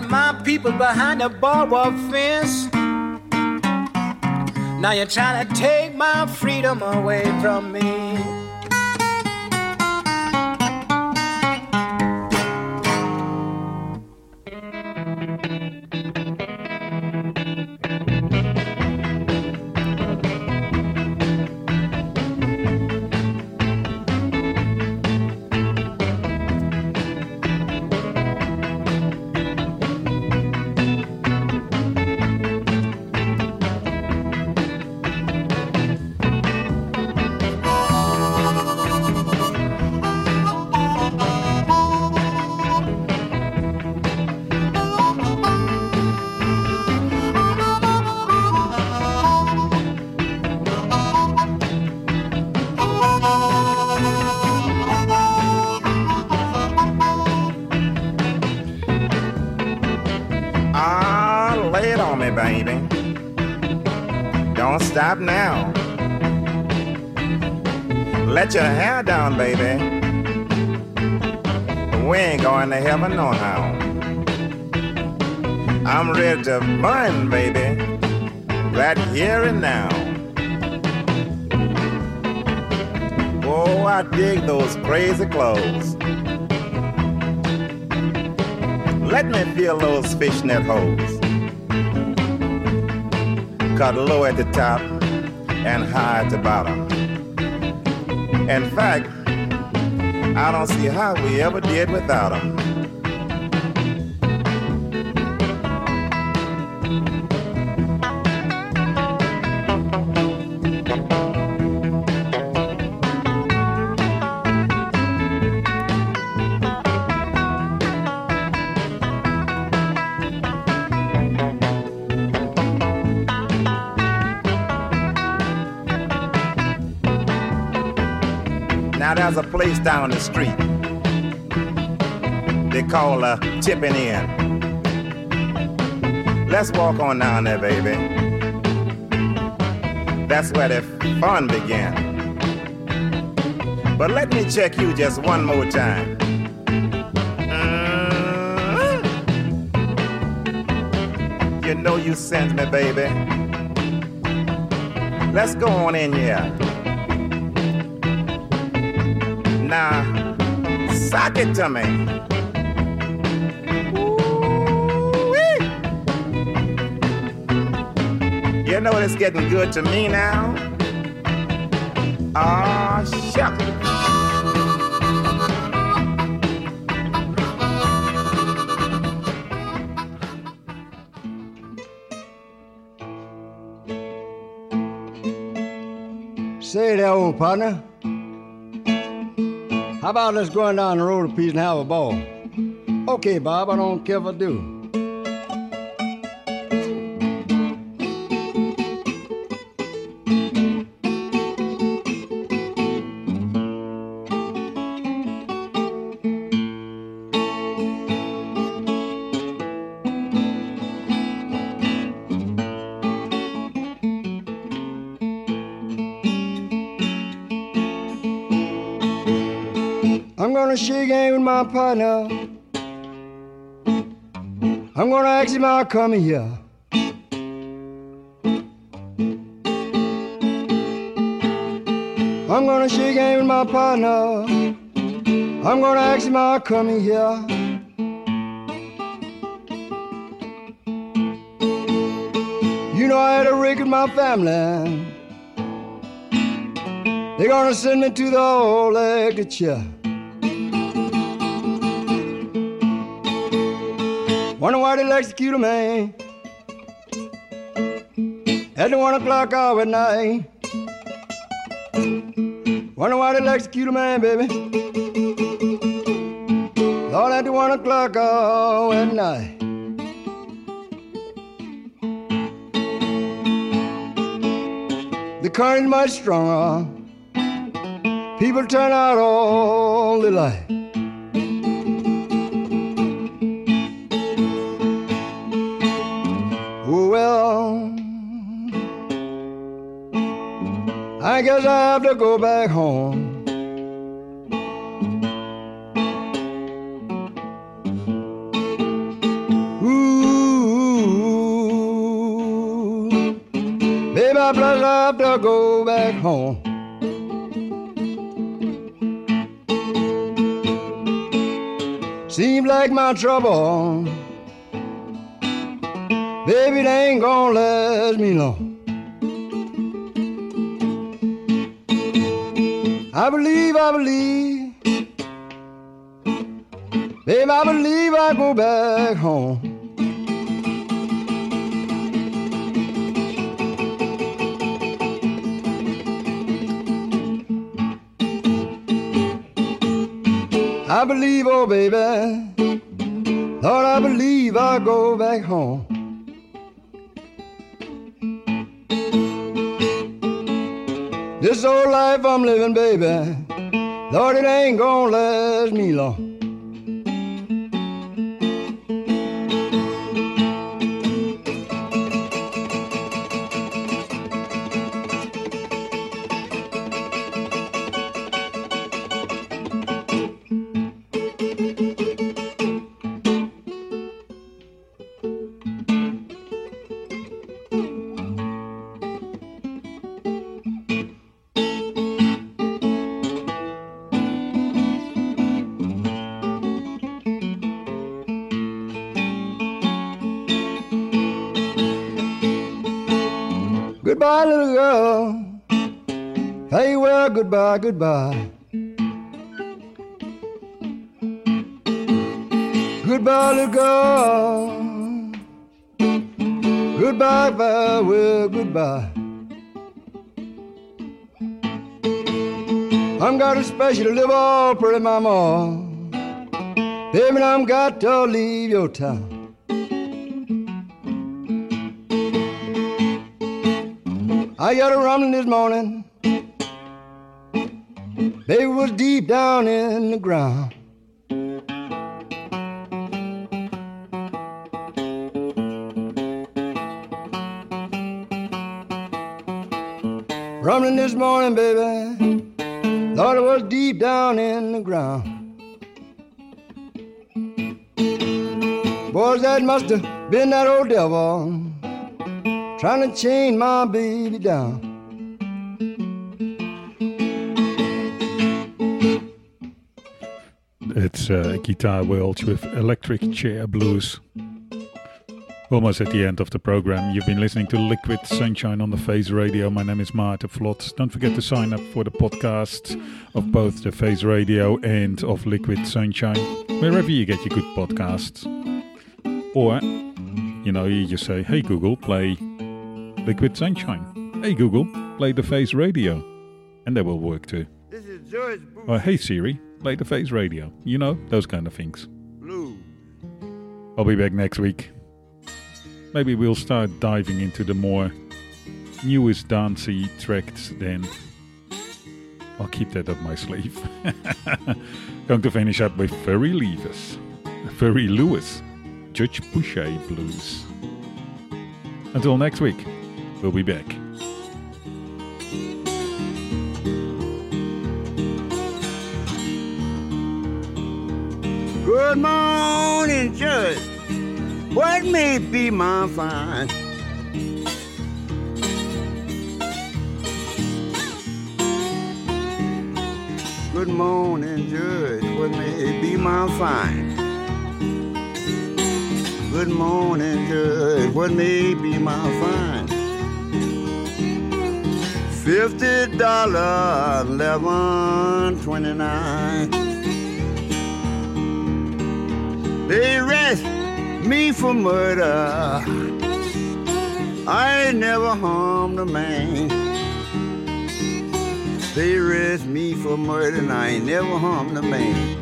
Got my people behind the barbed fence. Now you're trying to take my freedom away from me. Baby. We ain't going to heaven no how. I'm ready to burn, baby. Right here and now. Oh, I dig those crazy clothes. Let me feel those fishnet hose. Cut low at the top and high at the bottom. In fact, I don't see how we ever did without them. Place down the street they call uh, Tipping In. Let's walk on down there, baby. That's where the fun began. But let me check you just one more time. Mm. You know you sent me, baby. Let's go on in here. Now, sock it to me. Ooh-wee. You know it's getting good to me now. Ah, shuck. Say there, old partner. How about let's go on down the road a piece and have a ball? Okay, Bob, I don't care if I do. Partner. I'm gonna ask him how come here. I'm gonna shake hands with my partner. I'm gonna ask him how come here. You know I had a rig in my family. They're gonna send me to the old electric Wonder why they execute a man at the one o'clock hour at night. Wonder why they execute a man, baby. Lord, at the one o'clock hour at night. The current is much stronger. People turn out all the light. I guess I have to go back home. Ooh, baby, I to go back home. Seems like my trouble, baby, they ain't gonna last me long. I believe, I believe, Babe, I believe I go back home. I believe, oh baby, Lord, I believe I'll go back home. This old life I'm living, baby, Lord, it ain't gonna last me long. Goodbye, goodbye. Little girl. Goodbye, farewell, goodbye. I'm got a special to live all pretty mama. Baby, I'm got to leave your town. I got a rumbling this morning. Baby was deep down in the ground. Rumbling this morning, baby. Thought it was deep down in the ground. Boys, that must have been that old devil trying to chain my baby down. It's uh, Guitar Welch with Electric Chair Blues. Almost at the end of the program. You've been listening to Liquid Sunshine on the Face Radio. My name is Maarten Vlot. Don't forget to sign up for the podcast of both the Face Radio and of Liquid Sunshine, wherever you get your good podcasts. Or, you know, you just say, hey Google, play Liquid Sunshine. Hey Google, play the Face Radio. And they will work too. This is George. Or hey Siri, the Face Radio. You know, those kind of things. Blue. I'll be back next week. Maybe we'll start diving into the more newest dancey tracks then. I'll keep that up my sleeve. Going to finish up with Furry Lewis. Furry Lewis. Judge Boushay Blues. Until next week, we'll be back. Good morning, Judge. What may be my fine? Good morning, Judge. What may be my fine? Good morning, Judge. What may be my fine? Fifty dollar, eleven twenty nine. They arrest me for murder. I never harmed a man. They arrest me for murder and I ain't never harmed a man.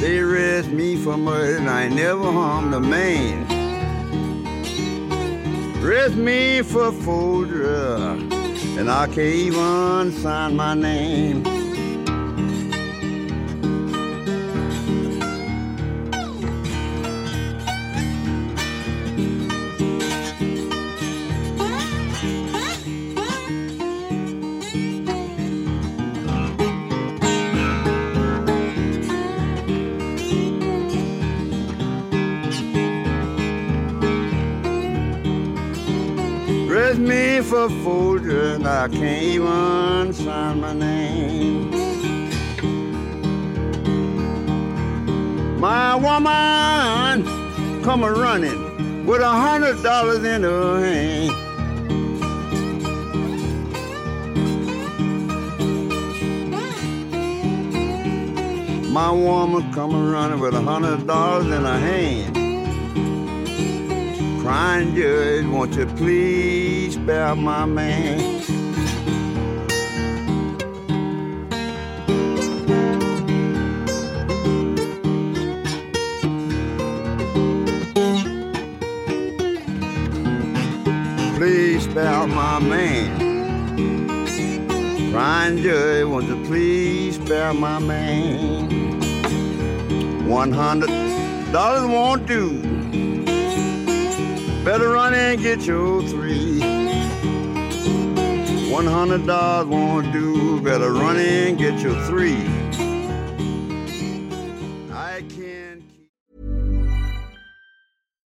They arrest me for murder and I ain't never harmed a man. Arrest me for folder and I can't even sign my name. Folder and I can't even sign my name. My woman come a running with a hundred dollars in her hand. My woman come a running with a hundred dollars in her hand. Crying judge, won't you please spare my man? Please spare my man. Crying judge, won't you please spare my man? One hundred dollars won't do. Better run and get your $100 won't do. Better run in, get your three.